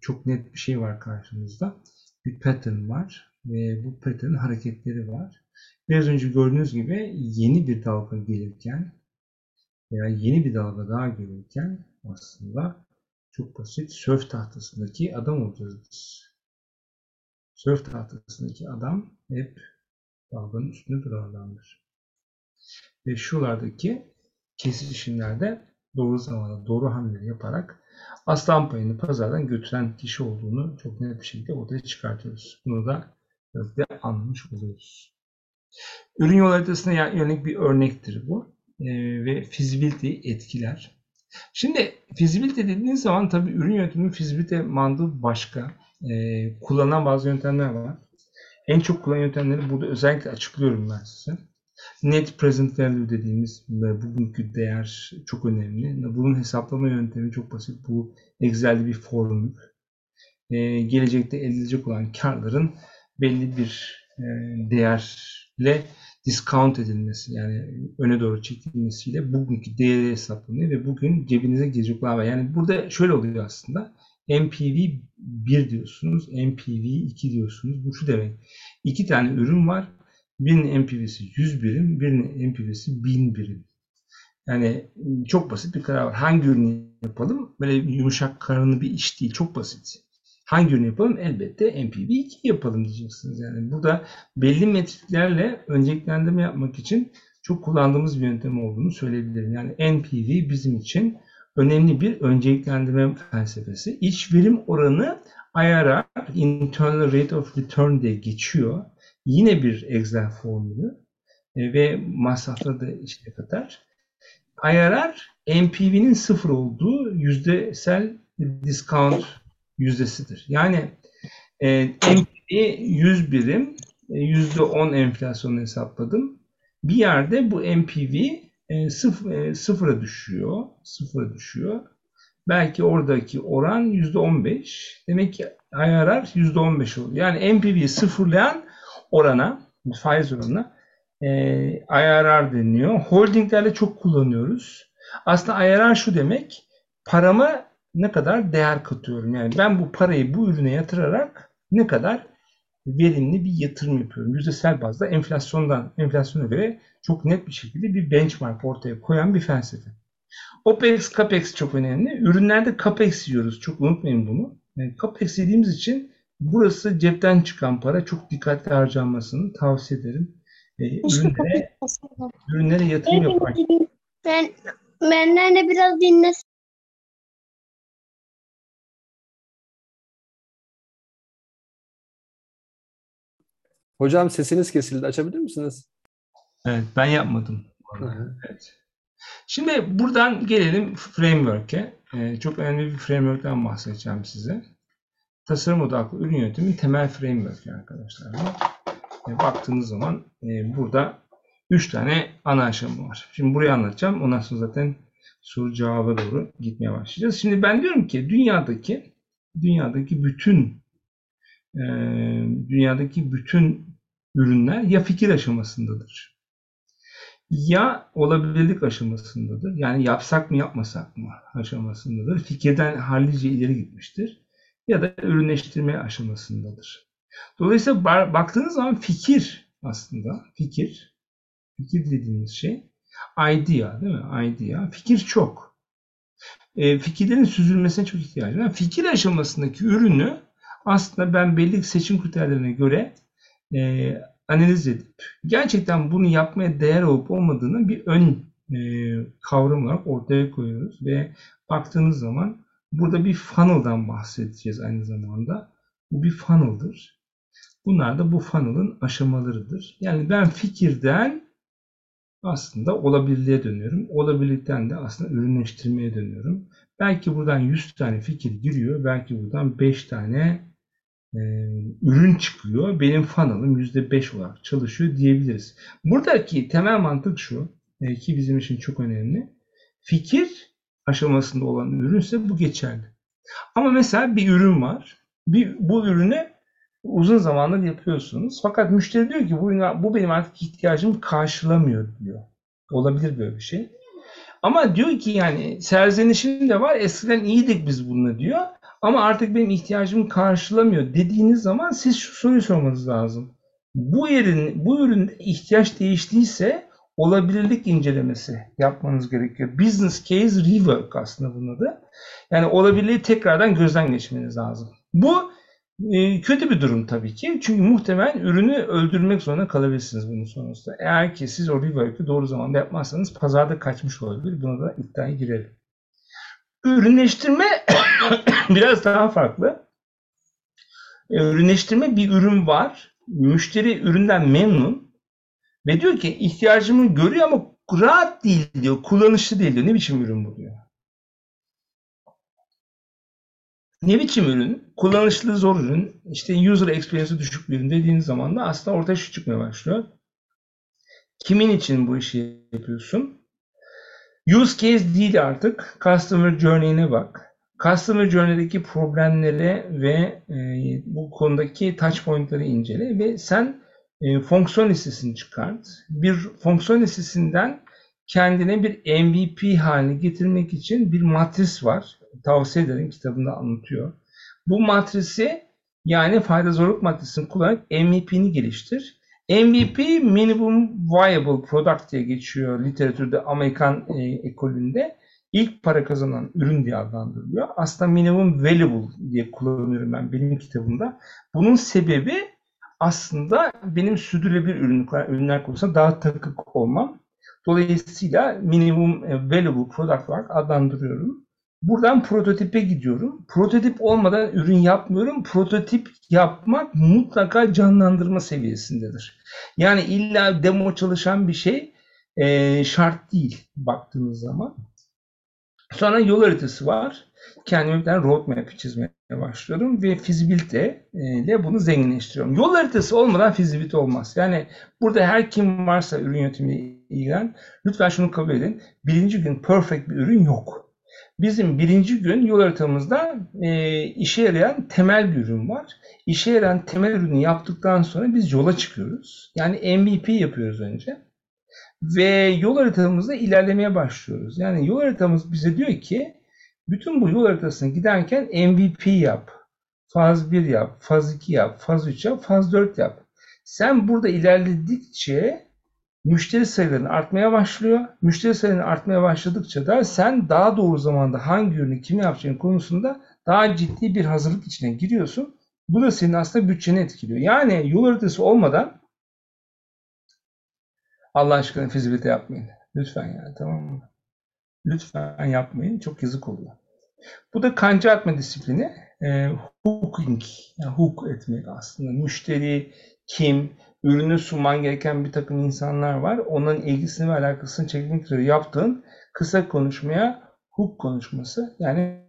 çok net bir şey var karşımızda. Bir pattern var ve bu pattern'ın hareketleri var. Biraz önce gördüğünüz gibi yeni bir dalga gelirken veya yeni bir dalga daha gelirken aslında çok basit sörf tahtasındaki adam olacağız biz. Sörf tahtasındaki adam hep dalganın üstünde duran adamdır. Ve şuralardaki kesişimlerde doğru zamanda doğru hamleleri yaparak aslan payını pazardan götüren kişi olduğunu çok net bir şekilde ortaya çıkartıyoruz. Bunu da böyle anlamış oluyoruz. Ürün yol haritasına yönelik bir örnektir bu. E, ve feasibility etkiler. Şimdi feasibility dediğiniz zaman tabii ürün yönetimi feasibility mantığı başka. E, kullanılan bazı yöntemler var. En çok kullanılan yöntemleri burada özellikle açıklıyorum ben size. Net present value dediğimiz bugünkü değer çok önemli. Bunun hesaplama yöntemi çok basit. Bu Excel'de bir formül. Ee, gelecekte elde edilecek olan karların belli bir e, değerle discount edilmesi yani öne doğru çekilmesiyle bugünkü değeri hesaplanıyor ve bugün cebinize girecek var. Yani burada şöyle oluyor aslında. MPV 1 diyorsunuz, MPV 2 diyorsunuz. Bu şu demek. İki tane ürün var. Birinin MPV'si 100 birim, birinin MPV'si 1000 birim. Yani çok basit bir karar var. Hangi ürünü yapalım? Böyle yumuşak karınlı bir iş değil. Çok basit. Hangi ürün yapalım? Elbette MPV 2 yapalım diyeceksiniz. Yani burada belli metriklerle önceliklendirme yapmak için çok kullandığımız bir yöntem olduğunu söyleyebilirim. Yani NPV bizim için önemli bir önceliklendirme felsefesi. İç verim oranı IRR, Internal Rate of Return diye geçiyor. Yine bir Excel formülü e, ve masrafları da içine katar. IRR, NPV'nin sıfır olduğu yüzdesel discount yüzdesidir. Yani e, NPV 100 birim, %10 e, enflasyonu hesapladım. Bir yerde bu NPV e, sıf, e, sıfıra düşüyor. Sıfıra düşüyor. Belki oradaki oran %15. Demek ki IRR %15 oluyor. Yani NPV'yi sıfırlayan orana, faiz oranına e, IRR deniliyor. Holdinglerle çok kullanıyoruz. Aslında IRR şu demek, paramı ne kadar değer katıyorum. Yani ben bu parayı bu ürüne yatırarak ne kadar verimli bir yatırım yapıyorum. Yüzdesel bazda enflasyondan, enflasyona göre çok net bir şekilde bir benchmark ortaya koyan bir felsefe. OPEX, CAPEX çok önemli. Ürünlerde CAPEX yiyoruz. Çok unutmayın bunu. Yani CAPEX yediğimiz için Burası cepten çıkan para. Çok dikkatli harcanmasını tavsiye ederim. E, ürünlere, ürünlere yatırım yaparken Ben benden de biraz dinle. Hocam sesiniz kesildi. Açabilir misiniz? Evet, ben yapmadım. Evet. Şimdi buradan gelelim framework'e. Ee, çok önemli bir framework'ten bahsedeceğim size. Tasarım odaklı ürün yönetimi temel framework arkadaşlar. E, baktığınız zaman e, burada 3 tane ana aşama var. Şimdi burayı anlatacağım. Ondan sonra zaten soru cevaba doğru gitmeye başlayacağız. Şimdi ben diyorum ki dünyadaki dünyadaki bütün e, dünyadaki bütün ürünler ya fikir aşamasındadır ya olabilirlik aşamasındadır. Yani yapsak mı yapmasak mı aşamasındadır. Fikirden hallice ileri gitmiştir. Ya da ürünleştirme aşamasındadır. Dolayısıyla baktığınız zaman fikir aslında fikir fikir dediğimiz şey idea değil mi? Idea. Fikir çok. E, fikirlerin süzülmesine çok ihtiyacım var. Fikir aşamasındaki ürünü aslında ben belli seçim kriterlerine göre e, analiz edip gerçekten bunu yapmaya değer olup olmadığını bir ön e, kavram olarak ortaya koyuyoruz ve baktığınız zaman burada bir funnel'dan bahsedeceğiz aynı zamanda. Bu bir funnel'dır. Bunlar da bu funnel'ın aşamalarıdır. Yani ben fikirden aslında olabilirliğe dönüyorum. Olabilirlikten de aslında ürünleştirmeye dönüyorum. Belki buradan 100 tane fikir giriyor. Belki buradan 5 tane e, ürün çıkıyor. Benim funnel'ım %5 olarak çalışıyor diyebiliriz. Buradaki temel mantık şu e, ki bizim için çok önemli. Fikir aşamasında olan ürünse bu geçerli. Ama mesela bir ürün var. Bir, bu ürünü uzun zamandır yapıyorsunuz. Fakat müşteri diyor ki bu, bu benim artık ihtiyacımı karşılamıyor diyor. Olabilir böyle bir şey. Ama diyor ki yani serzenişim de var. Eskiden iyiydik biz bununla diyor. Ama artık benim ihtiyacımı karşılamıyor dediğiniz zaman siz şu soruyu sormanız lazım. Bu yerin, bu üründe ihtiyaç değiştiyse olabilirlik incelemesi yapmanız gerekiyor. Business case rework aslında bunun adı. Yani olabilirliği tekrardan gözden geçmeniz lazım. Bu e, kötü bir durum tabii ki. Çünkü muhtemelen ürünü öldürmek zorunda kalabilirsiniz bunun sonrasında. Eğer ki siz o rework'ı doğru zamanda yapmazsanız pazarda kaçmış olabilir. Buna da iddiaya girelim. Ürünleştirme biraz daha farklı. E, ürünleştirme bir ürün var. Müşteri üründen memnun ve diyor ki ihtiyacımı görüyor ama rahat değil diyor. Kullanışlı değil diyor. Ne biçim ürün bu diyor. Ne biçim ürün? Kullanışlı zor ürün. İşte user experience'ı düşük bir ürün dediğiniz zaman da aslında ortaya şu çıkmaya başlıyor. Kimin için bu işi yapıyorsun? Use case değil artık. Customer journey'ine bak. Customer Journey'deki problemleri ve e, bu konudaki touch point'ları incele ve sen e, fonksiyon listesini çıkart. Bir fonksiyon listesinden kendine bir MVP haline getirmek için bir matris var. Tavsiye ederim kitabında anlatıyor. Bu matrisi yani fayda zorluk matrisini kullanarak MVP'ni geliştir. MVP Minimum Viable Product diye geçiyor literatürde Amerikan e, ekolünde ilk para kazanan ürün diye adlandırılıyor. Aslında minimum valuable diye kullanıyorum ben benim kitabımda. Bunun sebebi aslında benim sürdürülebilir ürünler, ürünler konusunda daha takık olmam. Dolayısıyla minimum e, valuable product olarak adlandırıyorum. Buradan prototipe gidiyorum. Prototip olmadan ürün yapmıyorum. Prototip yapmak mutlaka canlandırma seviyesindedir. Yani illa demo çalışan bir şey e, şart değil baktığınız zaman. Sonra yol haritası var. Kendime bir roadmap çizmeye başlıyorum ve fizibilite ile bunu zenginleştiriyorum. Yol haritası olmadan fizibilite olmaz. Yani burada her kim varsa ürün yönetimiyle ilgilen lütfen şunu kabul edin. Birinci gün perfect bir ürün yok. Bizim birinci gün yol haritamızda e, işe yarayan temel bir ürün var. İşe yarayan temel ürünü yaptıktan sonra biz yola çıkıyoruz. Yani MVP yapıyoruz önce. Ve yol haritamızda ilerlemeye başlıyoruz. Yani yol haritamız bize diyor ki bütün bu yol haritasına giderken MVP yap. Faz 1 yap, faz 2 yap, faz 3 yap, faz 4 yap. Sen burada ilerledikçe müşteri sayıların artmaya başlıyor. Müşteri sayıların artmaya başladıkça da sen daha doğru zamanda hangi ürünü kim yapacağın konusunda daha ciddi bir hazırlık içine giriyorsun Bu da senin aslında bütçeni etkiliyor. Yani yol haritası olmadan Allah aşkına fizibilite yapmayın. Lütfen yani tamam mı? Lütfen yapmayın. Çok yazık oluyor. Bu da kanca atma disiplini. E, hooking, yani hook etmek aslında. Müşteri kim, ürünü sunman gereken bir takım insanlar var. Onların ilgisini ve alakasını çekmek üzere yaptığın kısa konuşmaya hook konuşması. Yani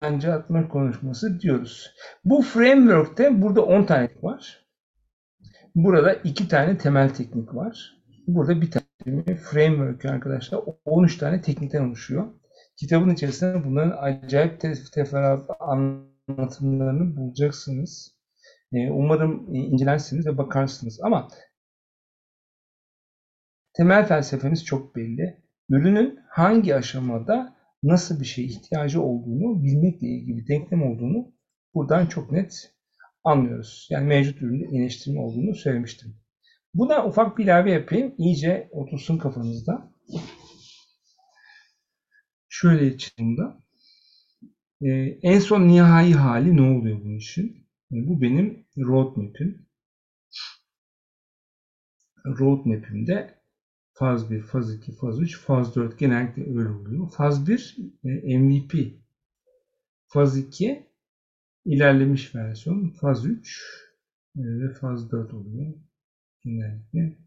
kanca atma konuşması diyoruz. Bu framework'te burada 10 tane var. Burada 2 tane temel teknik var. Burada bir tane framework arkadaşlar 13 tane teknikten oluşuyor. Kitabın içerisinde bunların acayip tef- teferruatlı anlatımlarını bulacaksınız. Ee, Umarım e, incelersiniz ve bakarsınız. Ama temel felsefemiz çok belli. Ürünün hangi aşamada nasıl bir şeye ihtiyacı olduğunu bilmekle ilgili denklem olduğunu buradan çok net anlıyoruz. Yani mevcut üründe iyileştirme olduğunu söylemiştim. Buna ufak bir ilave yapayım. İyice otursun kafanızda. Şöyle içinde. Ee, en son nihai hali ne oluyor bu işin? Yani bu benim roadmap'im. Roadmap'imde faz 1, faz 2, faz 3, faz 4 genellikle öyle oluyor. Faz 1 e, MVP. Faz 2 ilerlemiş versiyon. Faz 3 e, ve faz 4 oluyor genellikle.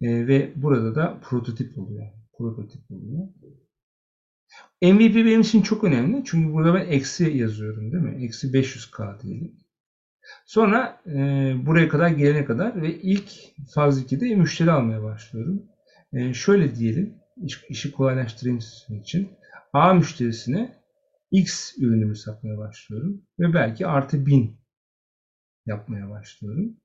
E, ve burada da prototip oluyor. Prototip oluyor. MVP benim için çok önemli. Çünkü burada ben eksi yazıyorum değil mi? Eksi 500K diyelim. Sonra e, buraya kadar gelene kadar ve ilk faz 2'de müşteri almaya başlıyorum. E, şöyle diyelim, iş, işi kolaylaştırayım sizin için. A müşterisine X ürünümü satmaya başlıyorum ve belki artı 1000 yapmaya başlıyorum.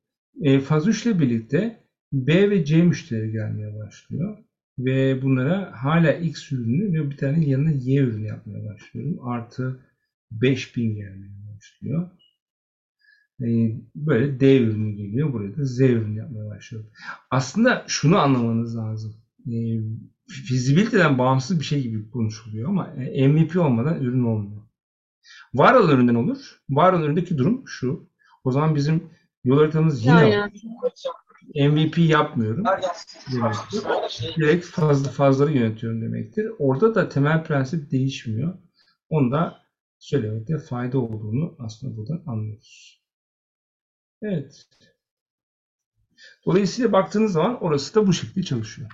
E, faz 3 ile birlikte B ve C müşteri gelmeye başlıyor. Ve bunlara hala X ürünü ve bir tane yanına Y ürünü yapmaya başlıyorum. Artı 5000 gelmeye başlıyor. Ee, böyle D ürünü geliyor. Buraya da Z ürünü yapmaya başlıyorum. Aslında şunu anlamanız lazım. Ee, fizibiliteden bağımsız bir şey gibi konuşuluyor ama e, MVP olmadan ürün olmuyor. Var olan üründen olur. Var olan üründeki durum şu. O zaman bizim yol haritamız yine var. MVP yapmıyorum demektir. Direkt fazla fazları yönetiyorum demektir. Orada da temel prensip değişmiyor. Onu da söylemekte fayda olduğunu aslında buradan anlıyoruz. Evet. Dolayısıyla baktığınız zaman orası da bu şekilde çalışıyor.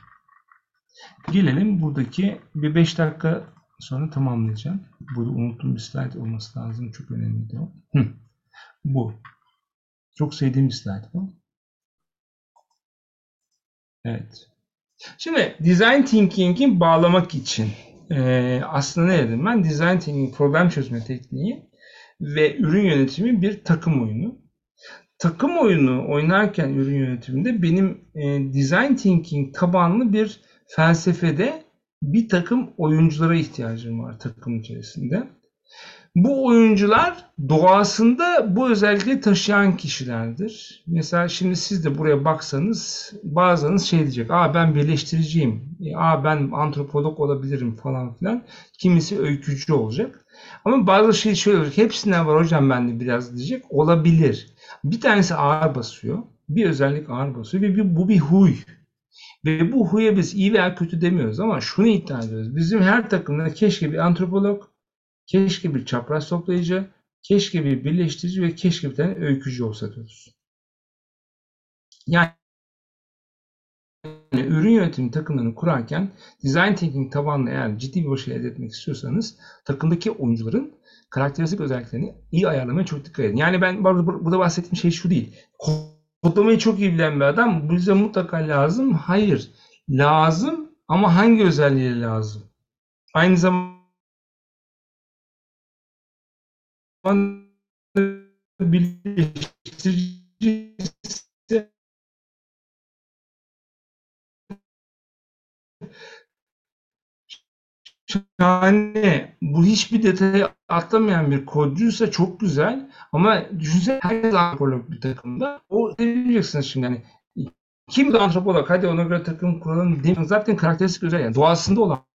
Gelelim buradaki bir 5 dakika sonra tamamlayacağım. Burada unuttuğum bir slide olması lazım. Çok önemli de o. Hı. Bu. Çok sevdiğim bir slide bu. Evet. Şimdi design thinking'i bağlamak için e, aslında ne dedim ben? Design thinking problem çözme tekniği ve ürün yönetimi bir takım oyunu. Takım oyunu oynarken ürün yönetiminde benim e, design thinking tabanlı bir felsefede bir takım oyunculara ihtiyacım var takım içerisinde. Bu oyuncular doğasında bu özellikleri taşıyan kişilerdir. Mesela şimdi siz de buraya baksanız bazılarınız şey diyecek. Aa ben birleştiriciyim. E, Aa ben antropolog olabilirim falan filan. Kimisi öykücü olacak. Ama bazı şey şöyle olacak. Hepsinden var hocam bende biraz diyecek. Olabilir. Bir tanesi ağır basıyor. Bir özellik ağır basıyor ve bir, bu bir huy. Ve bu huya biz iyi veya kötü demiyoruz ama şunu iddia ediyoruz. Bizim her takımda keşke bir antropolog, keşke bir çapraz toplayıcı, keşke bir birleştirici ve keşke bir tane öykücü olsa diyoruz. Yani ürün yönetimi takımlarını kurarken design thinking tabanlı eğer ciddi bir başarı elde etmek istiyorsanız takımdaki oyuncuların karakteristik özelliklerini iyi ayarlamaya çok dikkat edin. Yani ben burada bahsettiğim şey şu değil. Kodlamayı çok iyi bilen bir adam bize mutlaka lazım. Hayır. Lazım ama hangi özelliği lazım? Aynı zamanda birleştirici şahane. Bu hiçbir detayı atlamayan bir kodcuysa çok güzel. Ama düşünsene herkes antropolog bir takımda. O diyeceksiniz şimdi hani kim de antropolog hadi ona göre takım kuralım demiyorum. Zaten karakteristik özel yani doğasında olan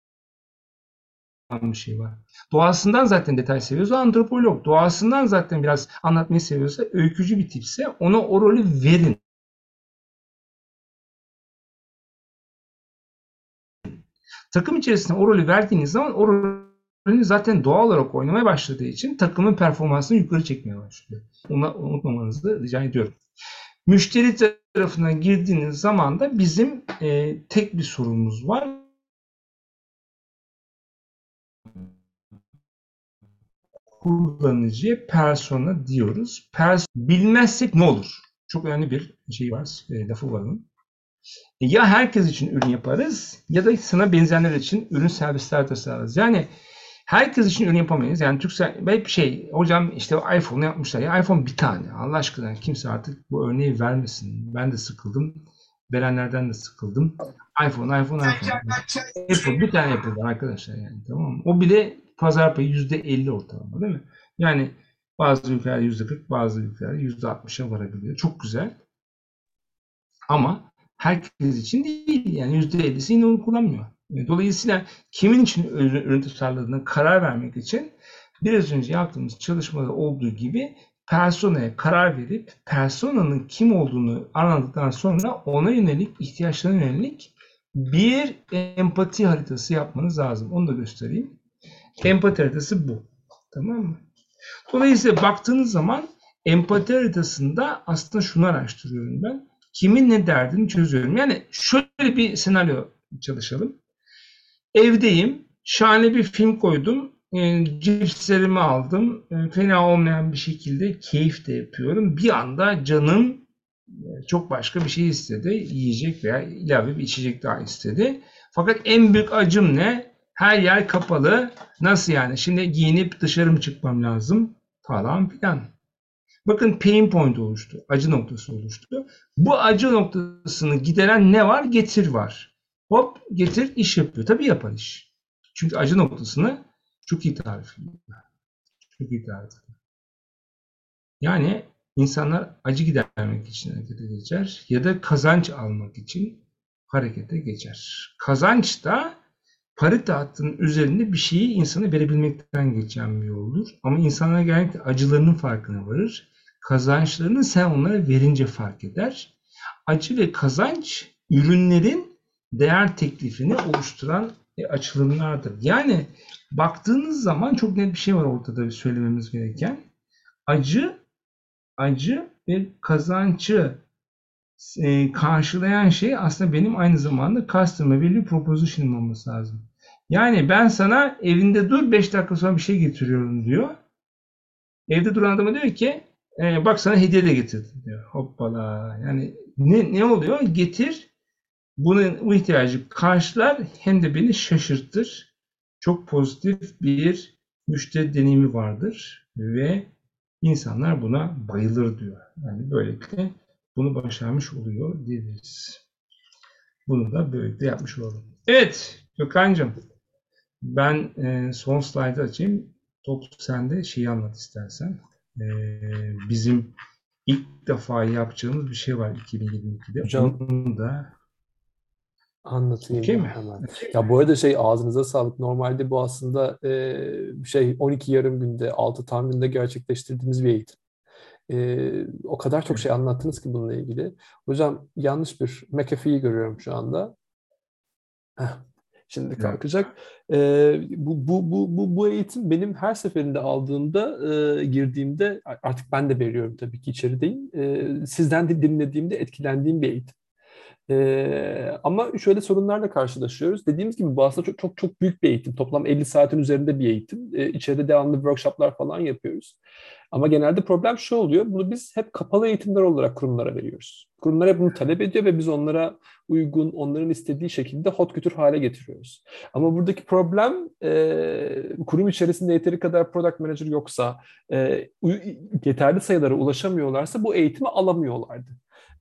bir şey var. Doğasından zaten detay seviyorsa antropolog. Doğasından zaten biraz anlatmayı seviyorsa öykücü bir tipse ona o rolü verin. Takım içerisinde o rolü verdiğiniz zaman o rolü zaten doğal olarak oynamaya başladığı için takımın performansını yukarı çekmeye başlıyor. Onu unutmamanızı rica ediyorum. Müşteri tarafına girdiğiniz zaman da bizim e, tek bir sorunumuz var. Kullanıcıya persona diyoruz. Pers bilmezsek ne olur? Çok önemli bir şey var, e, lafı var onun. E, ya herkes için ürün yaparız ya da sana benzeyenler için ürün servisler tasarlarız. Yani herkes için ürün yapamayız. Yani Türksel hep şey hocam işte iPhone yapmışlar. Ya iPhone bir tane. Allah aşkına kimse artık bu örneği vermesin. Ben de sıkıldım. Verenlerden de sıkıldım. iPhone, iPhone, iPhone. Apple bir tane yapıyorlar arkadaşlar yani tamam mı? O bile pazar payı %50 ortalama değil mi? Yani bazı ülkeler %40, bazı ülkeler %60'a varabiliyor. Çok güzel. Ama herkes için değil. Yani %50'si yine onu kullanmıyor. Dolayısıyla kimin için ürün tasarladığına karar vermek için biraz önce yaptığımız çalışmada olduğu gibi personaya karar verip personanın kim olduğunu anladıktan sonra ona yönelik, ihtiyaçlarına yönelik bir empati haritası yapmanız lazım. Onu da göstereyim. Empati haritası bu. Tamam mı? Dolayısıyla baktığınız zaman empati haritasında aslında şunu araştırıyorum ben. Kimin ne derdini çözüyorum. Yani şöyle bir senaryo çalışalım. Evdeyim. Şahane bir film koydum. E, cipslerimi aldım. E, fena olmayan bir şekilde keyif de yapıyorum. Bir anda canım e, çok başka bir şey istedi. Yiyecek veya ilave bir içecek daha istedi. Fakat en büyük acım ne? Her yer kapalı. Nasıl yani? Şimdi giyinip dışarı mı çıkmam lazım? Falan filan. Bakın pain point oluştu. Acı noktası oluştu. Bu acı noktasını gideren ne var? Getir var. Hop getir iş yapıyor. Tabii yapar iş. Çünkü acı noktasını çok iyi tarif ediyor. Çok iyi tarif ediyor. Yani insanlar acı gidermek için harekete geçer ya da kazanç almak için harekete geçer. Kazanç da parite hattının üzerinde bir şeyi insana verebilmekten geçen bir yoldur. Ama insanlar genellikle acılarının farkına varır. Kazançlarını sen onlara verince fark eder. Acı ve kazanç ürünlerin değer teklifini oluşturan açılımlardır. Yani baktığınız zaman çok net bir şey var ortada söylememiz gereken. Acı, acı ve kazancı e, karşılayan şey aslında benim aynı zamanda customer value proposition'ım olması lazım. Yani ben sana evinde dur 5 dakika sonra bir şey getiriyorum diyor. Evde duran adama diyor ki e, bak sana hediye de getirdim diyor. Hoppala. Yani ne, ne oluyor? Getir bunun bu ihtiyacı karşılar hem de beni şaşırtır. Çok pozitif bir müşteri deneyimi vardır ve insanlar buna bayılır diyor. Yani böylelikle bunu başarmış oluyor diyebiliriz. Bunu da böylelikle yapmış olalım. Evet Gökhan'cığım ben e, son slaydı açayım. Top sende şeyi anlat istersen. E, bizim ilk defa yapacağımız bir şey var 2022'de. Hocam, Onu da Anlatayım Okey mi? hemen. Ya bu arada şey ağzınıza sağlık. Normalde bu aslında e, şey 12 yarım günde 6 tam günde gerçekleştirdiğimiz bir eğitim. E, o kadar çok şey anlattınız ki bununla ilgili. Hocam yanlış bir McAfee'yi görüyorum şu anda. Heh, şimdi kalkacak. E, bu, bu, bu, bu, bu eğitim benim her seferinde aldığımda, e, girdiğimde artık ben de veriyorum tabii ki içerideyim. E, sizden de dinlediğimde etkilendiğim bir eğitim. Ee, ama şöyle sorunlarla karşılaşıyoruz. Dediğimiz gibi bu aslında çok çok çok büyük bir eğitim. Toplam 50 saatin üzerinde bir eğitim. Ee, içeride devamlı workshoplar falan yapıyoruz. Ama genelde problem şu oluyor. Bunu biz hep kapalı eğitimler olarak kurumlara veriyoruz. Kurumlar hep bunu talep ediyor ve biz onlara uygun, onların istediği şekilde hot kütür hale getiriyoruz. Ama buradaki problem e, kurum içerisinde yeteri kadar product manager yoksa, e, yeterli sayılara ulaşamıyorlarsa bu eğitimi alamıyorlardı.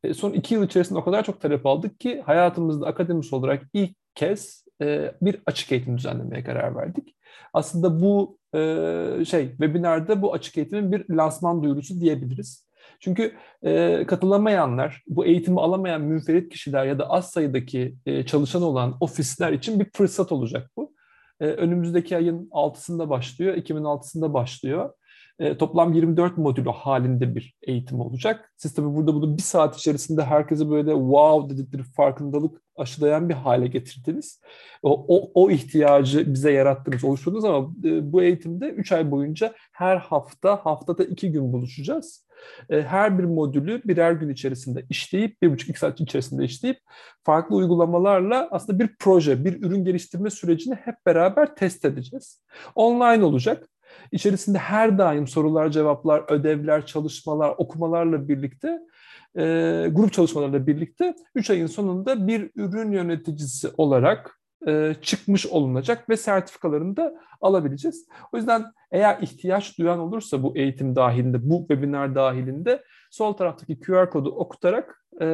E, son iki yıl içerisinde o kadar çok talep aldık ki hayatımızda akademis olarak ilk kez e, bir açık eğitim düzenlemeye karar verdik. Aslında bu e, şey webinarda bu açık eğitimin bir lansman duyurusu diyebiliriz. Çünkü e, katılamayanlar, bu eğitimi alamayan münferit kişiler ya da az sayıdaki e, çalışan olan ofisler için bir fırsat olacak bu. e, önümüzdeki ayın 6'sında başlıyor, Ekim'in 6'sında başlıyor. E, toplam 24 modülü halinde bir eğitim olacak. Siz tabii burada bunu bir saat içerisinde herkese böyle wow dedikleri farkındalık aşılayan bir hale getirdiniz. O, o, o ihtiyacı bize yarattınız, oluşturdunuz ama e, bu eğitimde 3 ay boyunca her hafta, haftada 2 gün buluşacağız. E, her bir modülü birer gün içerisinde işleyip, bir buçuk iki saat içerisinde işleyip farklı uygulamalarla aslında bir proje, bir ürün geliştirme sürecini hep beraber test edeceğiz. Online olacak. İçerisinde her daim sorular, cevaplar, ödevler, çalışmalar, okumalarla birlikte e, grup çalışmalarıyla birlikte 3 ayın sonunda bir ürün yöneticisi olarak e, çıkmış olunacak ve sertifikalarını da alabileceğiz. O yüzden eğer ihtiyaç duyan olursa bu eğitim dahilinde, bu webinar dahilinde sol taraftaki QR kodu okutarak e,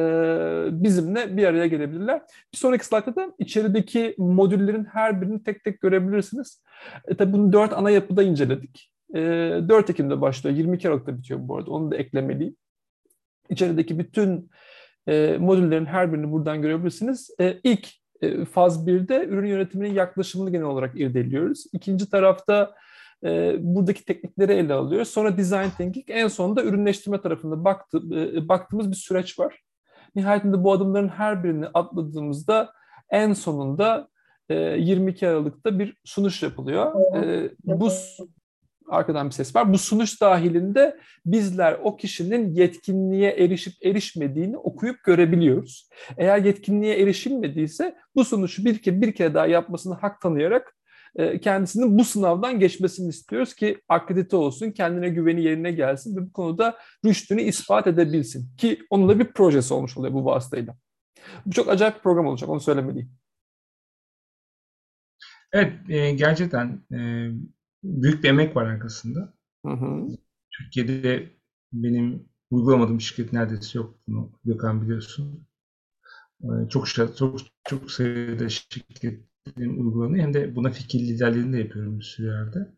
bizimle bir araya gelebilirler. Bir sonraki slaytta da içerideki modüllerin her birini tek tek görebilirsiniz. E, tabii bunu dört ana yapıda inceledik. E, 4 Ekim'de başlıyor, 22 Aralık'ta bitiyor bu arada. Onu da eklemeliyim. İçerideki bütün e, modüllerin her birini buradan görebilirsiniz. E, ilk e, faz 1'de ürün yönetiminin yaklaşımını genel olarak irdeliyoruz. İkinci tarafta e, buradaki teknikleri ele alıyoruz. Sonra design thinking, en sonunda ürünleştirme tarafında baktı, e, baktığımız bir süreç var. Nihayetinde bu adımların her birini atladığımızda en sonunda e, 22 Aralık'ta bir sunuş yapılıyor. E, bu arkadan bir ses var. Bu sunuş dahilinde bizler o kişinin yetkinliğe erişip erişmediğini okuyup görebiliyoruz. Eğer yetkinliğe erişilmediyse bu sunuşu bir kere bir kere daha yapmasını hak tanıyarak e, kendisinin bu sınavdan geçmesini istiyoruz ki akredite olsun, kendine güveni yerine gelsin ve bu konuda rüştünü ispat edebilsin. Ki onun da bir projesi olmuş oluyor bu vasıtayla. Bu çok acayip bir program olacak, onu söylemeliyim. Evet, e, gerçekten e, büyük bir emek var arkasında. Hı hı. Türkiye'de benim uygulamadığım şirket neredeyse yok bunu Gökhan biliyorsun. E, çok çok çok sayıda şirketlerin uygulanıyor hem de buna fikir liderliğini de yapıyorum bir sürü yerde.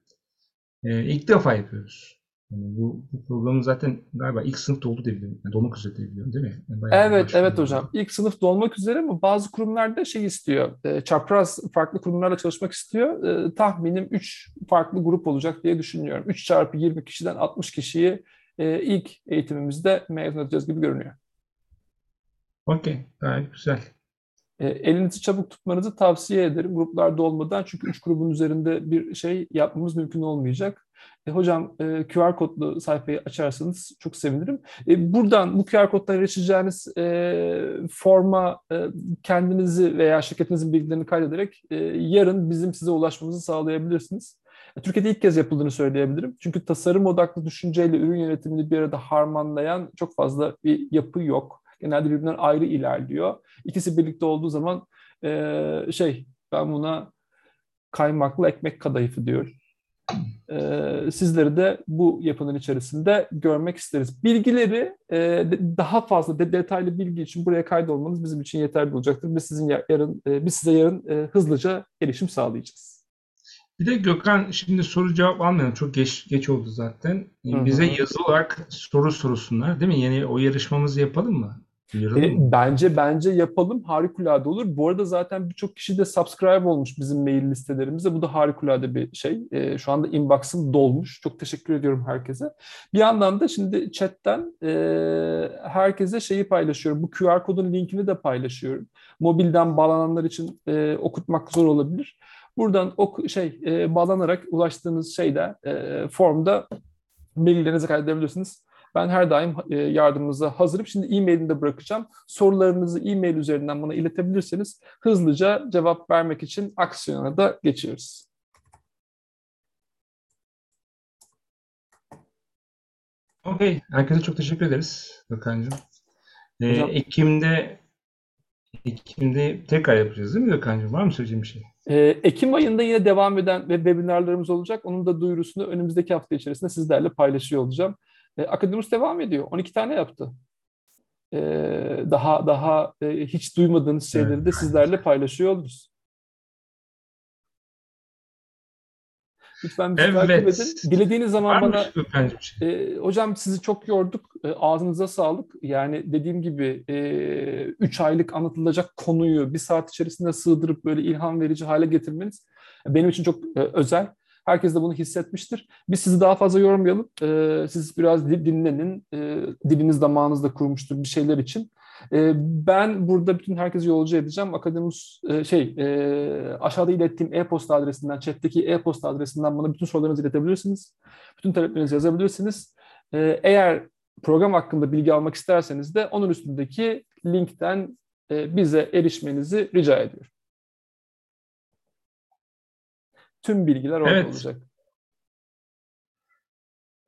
E, ilk defa yapıyoruz. Yani bu, bu programı zaten galiba ilk sınıfta oldu diye biliyorum. Yani dolmak üzere diye biliyorum değil mi? Yani evet, evet hocam. İlk sınıf dolmak üzere ama bazı kurumlarda şey istiyor. E, çapraz farklı kurumlarla çalışmak istiyor. E, tahminim 3 farklı grup olacak diye düşünüyorum. 3 çarpı 20 kişiden 60 kişiyi e, ilk eğitimimizde mezun edeceğiz gibi görünüyor. Okey, gayet güzel. E, elinizi çabuk tutmanızı tavsiye ederim gruplarda olmadan. Çünkü üç grubun üzerinde bir şey yapmamız mümkün olmayacak. E, hocam e, QR kodlu sayfayı açarsanız çok sevinirim. E, buradan bu QR koddan erişeceğiniz e, forma e, kendinizi veya şirketinizin bilgilerini kaydederek e, yarın bizim size ulaşmamızı sağlayabilirsiniz. E, Türkiye'de ilk kez yapıldığını söyleyebilirim. Çünkü tasarım odaklı düşünceyle ürün yönetimini bir arada harmanlayan çok fazla bir yapı yok. Genelde birbirinden ayrı ilerliyor. İkisi birlikte olduğu zaman e, şey ben buna kaymaklı ekmek kadayıfı diyorum. Ee, sizleri de bu yapının içerisinde görmek isteriz. Bilgileri e, daha fazla de, detaylı bilgi için buraya kaydolmanız bizim için yeterli olacaktır ve sizin yarın e, biz size yarın e, hızlıca erişim sağlayacağız. Bir de Gökhan şimdi soru cevap almayalım. Çok geç geç oldu zaten. Hı-hı. Bize yazı olarak soru sorsunlar değil mi? Yeni o yarışmamızı yapalım mı? E, bence bence yapalım harikulade olur. Bu arada zaten birçok kişi de subscribe olmuş bizim mail listelerimize. Bu da harikulade bir şey. E, şu anda inbox'ım dolmuş. Çok teşekkür ediyorum herkese. Bir yandan da şimdi chatten e, herkese şeyi paylaşıyorum. Bu QR kodun linkini de paylaşıyorum. Mobilden bağlananlar için e, okutmak zor olabilir. Buradan ok şey e, bağlanarak ulaştığınız şeyde e, formda bilgilerinizi kaydedebilirsiniz. Ben her daim e, yardımınıza hazırım. Şimdi e-mailini de bırakacağım. Sorularınızı e-mail üzerinden bana iletebilirseniz hızlıca cevap vermek için aksiyona da geçiyoruz. Okey. Herkese çok teşekkür ederiz Gökhan'cığım. Ee, Ekim'de Ekim'de tekrar yapacağız değil mi Gökhan'cığım? Var mı söyleyeceğim bir şey? Ee, Ekim ayında yine devam eden ve webinarlarımız olacak. Onun da duyurusunu önümüzdeki hafta içerisinde sizlerle paylaşıyor olacağım. E, Akademus devam ediyor. 12 tane yaptı. E, daha daha e, hiç duymadığınız şeyleri evet. de sizlerle paylaşıyor oluruz. Lütfen bizi evet. takip edin. Dilediğiniz zaman Var bana şey? e, hocam sizi çok yorduk. E, ağzınıza sağlık. Yani dediğim gibi 3 e, aylık anlatılacak konuyu bir saat içerisinde sığdırıp böyle ilham verici hale getirmeniz Benim için çok e, özel. Herkes de bunu hissetmiştir. Biz sizi daha fazla yormayalım. E, siz biraz dinlenin. E, diliniz damağınızda kurmuştur bir şeyler için. E, ben burada bütün herkesi yolcu edeceğim. Akademus e, şey e, aşağıda ilettiğim e-posta adresinden, chat'teki e-posta adresinden bana bütün sorularınızı iletebilirsiniz. Bütün taleplerinizi yazabilirsiniz. E, eğer program hakkında bilgi almak isterseniz de onun üstündeki linkten e, bize erişmenizi rica ediyorum. Tüm bilgiler orada Evet. olacak.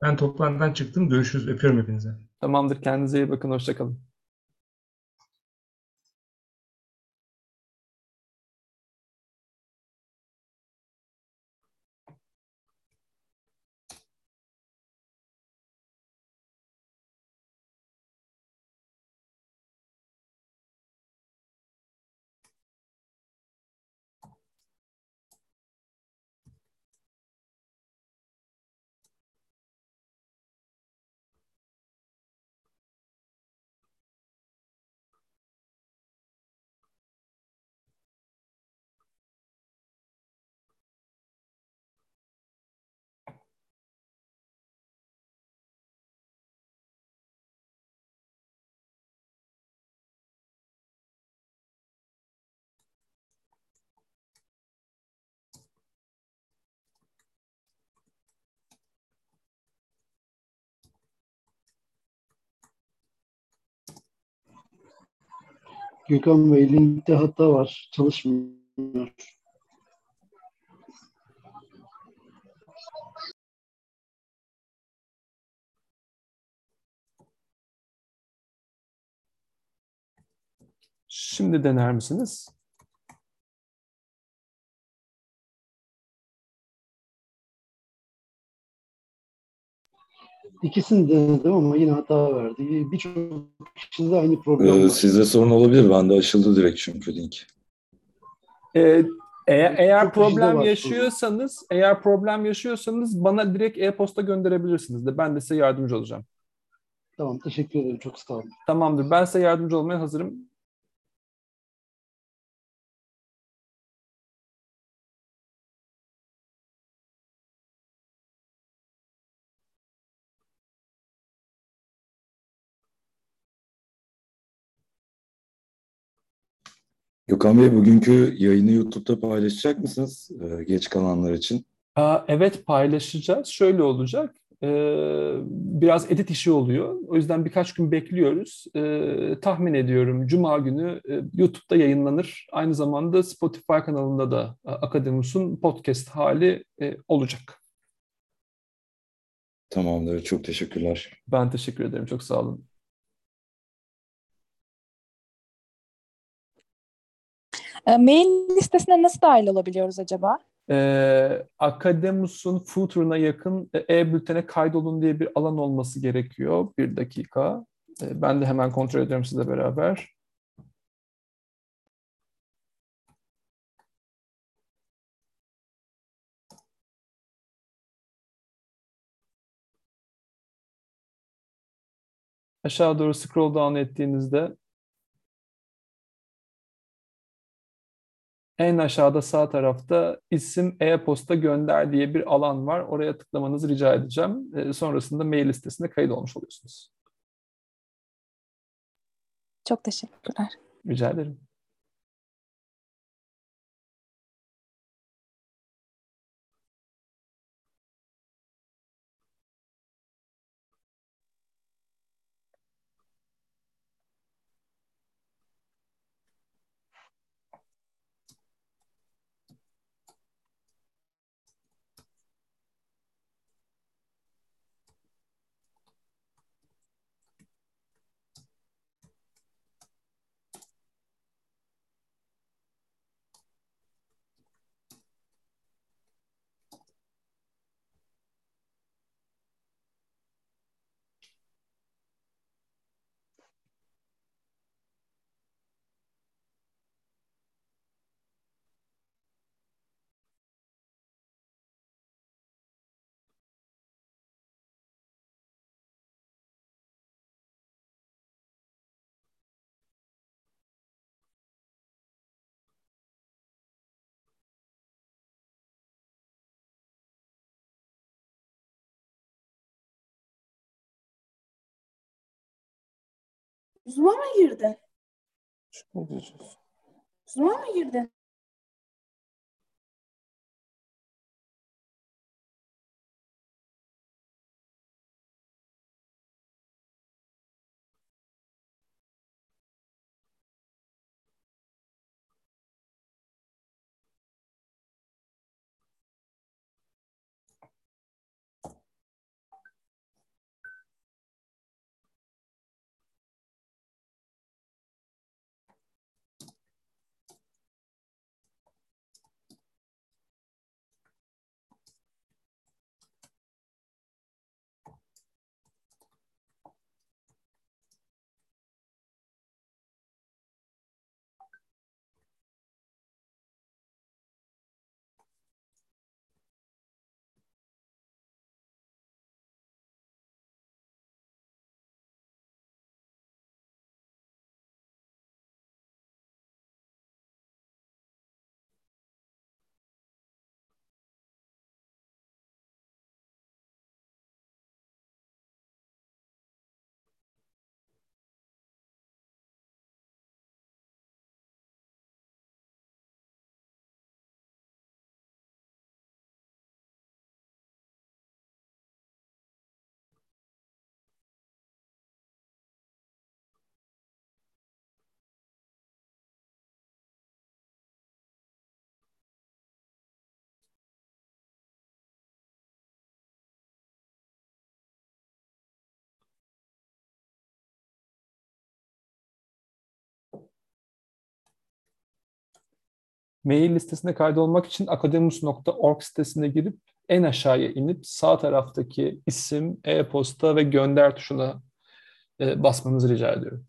Ben toplantıdan çıktım. Görüşürüz. Öpüyorum hepinize. Tamamdır. Kendinize iyi bakın. Hoşçakalın. Gökhan Bey linkte hata var. Çalışmıyor. Şimdi dener misiniz? İkisini denedim ama yine hata verdi. Birçok kişide aynı problem Ee, var. sizde sorun olabilir. Bende açıldı direkt çünkü link. Ee, eğer, eğer Çok kişide problem yaşıyorsanız, eğer problem yaşıyorsanız bana direkt e-posta gönderebilirsiniz de ben de size yardımcı olacağım. Tamam teşekkür ederim. Çok sağ olun. Tamamdır. Ben size yardımcı olmaya hazırım. Gökhan Bey bugünkü yayını YouTube'da paylaşacak mısınız? Ee, geç kalanlar için. Aa, evet paylaşacağız. Şöyle olacak. Ee, biraz edit işi oluyor. O yüzden birkaç gün bekliyoruz. Ee, tahmin ediyorum Cuma günü e, YouTube'da yayınlanır. Aynı zamanda Spotify kanalında da e, Akademus'un podcast hali e, olacak. Tamamdır. Çok teşekkürler. Ben teşekkür ederim. Çok sağ olun. E, Mail listesine nasıl dahil olabiliyoruz acaba? Ee, Akademus'un Future'ına yakın e, e-bültene kaydolun diye bir alan olması gerekiyor. Bir dakika. Ee, ben de hemen kontrol ediyorum sizle beraber. Aşağı doğru scroll down ettiğinizde en aşağıda sağ tarafta isim e-posta gönder diye bir alan var. Oraya tıklamanızı rica edeceğim. Ee, sonrasında mail listesine kayıt olmuş oluyorsunuz. Çok teşekkürler. Rica ederim. Zoom'a mı girdin? Zoom'a mı girdin? Mail listesine kaydolmak için akademus.org sitesine girip en aşağıya inip sağ taraftaki isim, e-posta ve gönder tuşuna e, basmanızı rica ediyorum.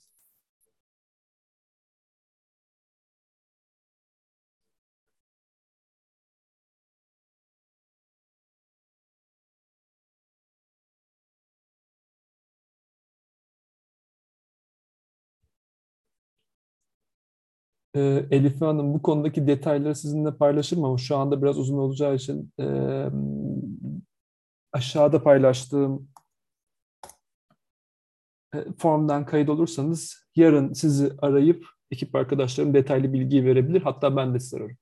Ee, Elife Hanım bu konudaki detayları sizinle paylaşırım ama şu anda biraz uzun olacağı için e, aşağıda paylaştığım e, formdan kayıt olursanız yarın sizi arayıp ekip arkadaşlarım detaylı bilgiyi verebilir. Hatta ben de size.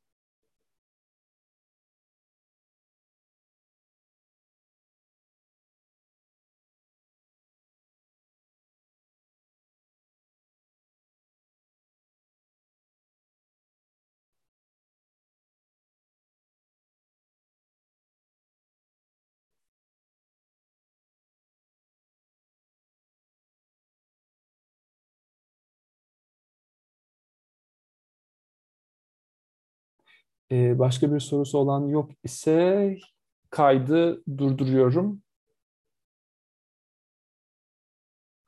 Başka bir sorusu olan yok ise kaydı durduruyorum.